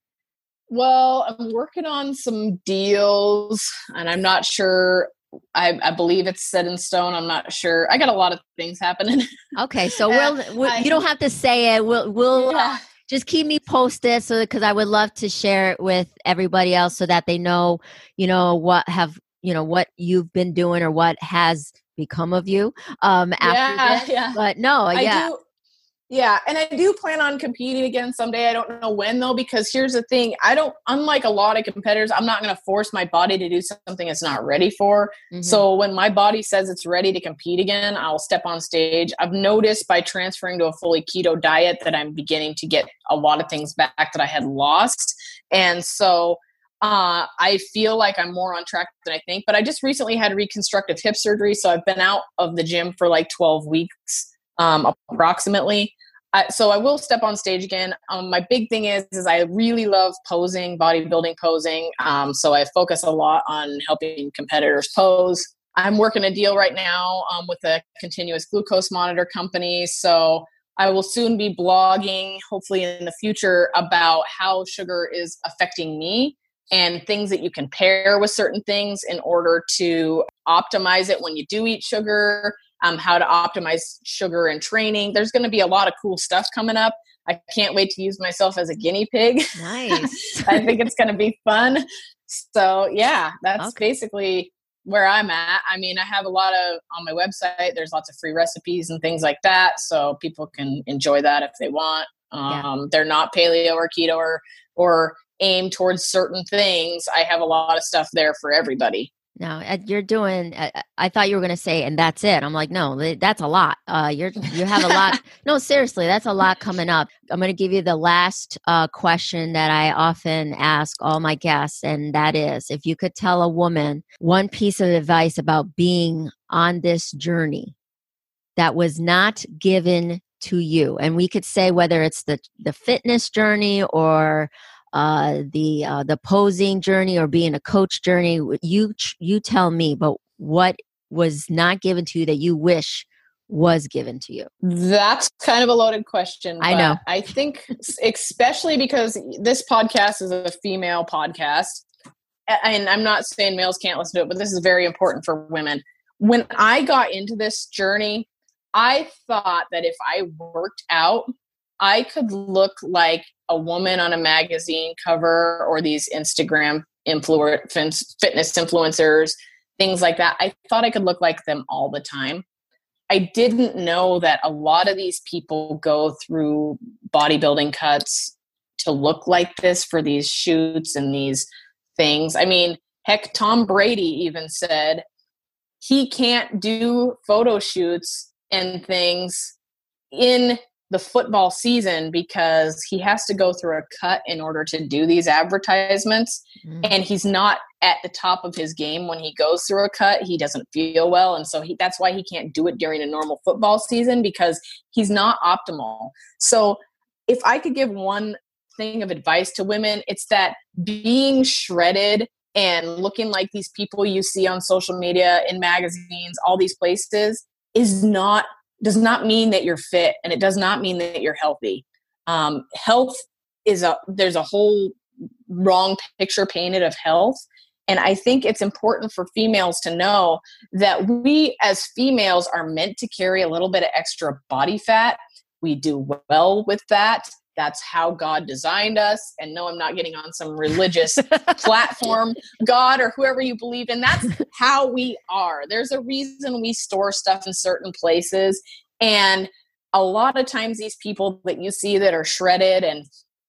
Well, I'm working on some deals and I'm not sure I, I, believe it's set in stone. I'm not sure. I got a lot of things happening. Okay, so [laughs] we'll, we'll I, you don't have to say it. We'll we'll yeah. uh, just keep me posted so because I would love to share it with everybody else so that they know, you know, what have you know what you've been doing or what has become of you um after yeah, this. Yeah. But no, I yeah. Do, yeah, and I do plan on competing again someday. I don't know when though, because here's the thing: I don't, unlike a lot of competitors, I'm not going to force my body to do something it's not ready for. Mm-hmm. So when my body says it's ready to compete again, I'll step on stage. I've noticed by transferring to a fully keto diet that I'm beginning to get a lot of things back that I had lost, and so uh, I feel like I'm more on track than I think. But I just recently had reconstructive hip surgery, so I've been out of the gym for like 12 weeks um, approximately. I, so I will step on stage again. Um, my big thing is, is I really love posing, bodybuilding posing. Um, so I focus a lot on helping competitors pose. I'm working a deal right now um, with a continuous glucose monitor company. So I will soon be blogging, hopefully in the future, about how sugar is affecting me and things that you can pair with certain things in order to optimize it when you do eat sugar um, how to optimize sugar and training. There's going to be a lot of cool stuff coming up. I can't wait to use myself as a guinea pig. Nice. [laughs] I think it's going to be fun. So, yeah, that's okay. basically where I'm at. I mean, I have a lot of on my website, there's lots of free recipes and things like that. So people can enjoy that if they want. Um, yeah. They're not paleo or keto or, or aim towards certain things. I have a lot of stuff there for everybody. No, you're doing. I thought you were going to say, and that's it. I'm like, no, that's a lot. Uh, you're you have a lot. [laughs] no, seriously, that's a lot coming up. I'm going to give you the last uh, question that I often ask all my guests, and that is, if you could tell a woman one piece of advice about being on this journey that was not given to you, and we could say whether it's the the fitness journey or uh, the uh, the posing journey or being a coach journey. You you tell me, but what was not given to you that you wish was given to you? That's kind of a loaded question. I know. I think, especially because this podcast is a female podcast, and I'm not saying males can't listen to it, but this is very important for women. When I got into this journey, I thought that if I worked out, I could look like a woman on a magazine cover or these Instagram influence fitness influencers, things like that. I thought I could look like them all the time. I didn't know that a lot of these people go through bodybuilding cuts to look like this for these shoots and these things. I mean, heck, Tom Brady even said he can't do photo shoots and things in the football season because he has to go through a cut in order to do these advertisements. Mm-hmm. and he's not at the top of his game when he goes through a cut. He doesn't feel well. And so he, that's why he can't do it during a normal football season because he's not optimal. So if i could give one thing of advice to women it's that being shredded and looking like these people you see on social media in magazines all these places is not does not mean that you're fit and it does not mean that you're healthy. Um, health is a, there's a whole wrong picture painted of health. And I think it's important for females to know that we as females are meant to carry a little bit of extra body fat. We do well with that. That's how God designed us. And no, I'm not getting on some religious [laughs] platform, God or whoever you believe in. That's how we are. There's a reason we store stuff in certain places. And a lot of times, these people that you see that are shredded and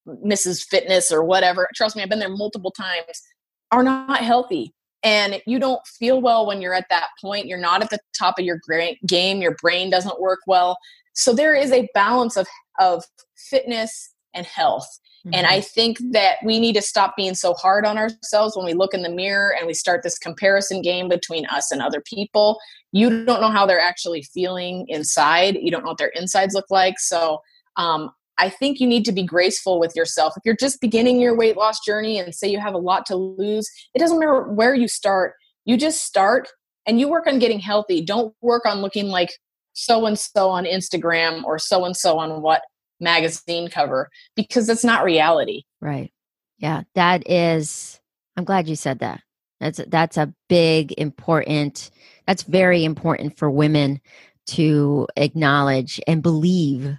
Mrs. Fitness or whatever, trust me, I've been there multiple times, are not healthy. And you don't feel well when you're at that point. You're not at the top of your game. Your brain doesn't work well. So there is a balance of, of fitness and health. Mm-hmm. And I mm-hmm. think that we need to stop being so hard on ourselves when we look in the mirror and we start this comparison game between us and other people. You don't know how they're actually feeling inside, you don't know what their insides look like. So, um, I think you need to be graceful with yourself. If you're just beginning your weight loss journey and say you have a lot to lose, it doesn't matter where you start. You just start and you work on getting healthy. Don't work on looking like so and so on Instagram or so and so on what magazine cover because it's not reality. Right. Yeah, that is I'm glad you said that. That's that's a big important that's very important for women to acknowledge and believe.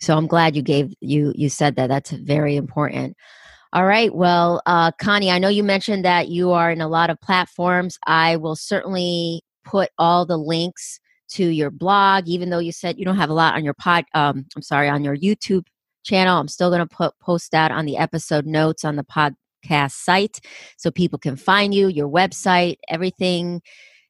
So I'm glad you gave you you said that. That's very important. All right. Well, uh, Connie, I know you mentioned that you are in a lot of platforms. I will certainly put all the links to your blog, even though you said you don't have a lot on your pod. Um, I'm sorry, on your YouTube channel. I'm still going to put post that on the episode notes on the podcast site so people can find you, your website, everything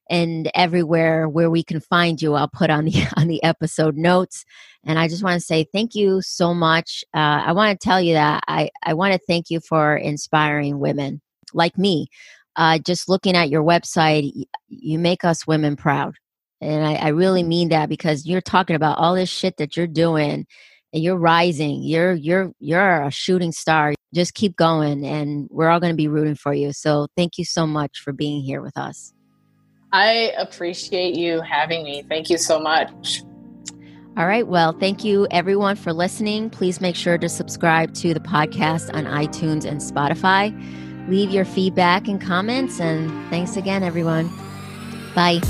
and everywhere where we can find you i'll put on the [laughs] on the episode notes and i just want to say thank you so much uh, i want to tell you that i i want to thank you for inspiring women like me uh, just looking at your website you make us women proud and I, I really mm-hmm. mean that because you're talking about all this shit that you're doing and you're rising. You're you're you're a shooting star. Just keep going and we're all going to be rooting for you. So thank you so much for being here with us. I appreciate you having me. Thank you so much. All right. Well, thank you everyone for listening. Please make sure to subscribe to the podcast on iTunes and Spotify. Leave your feedback and comments and thanks again everyone. Bye.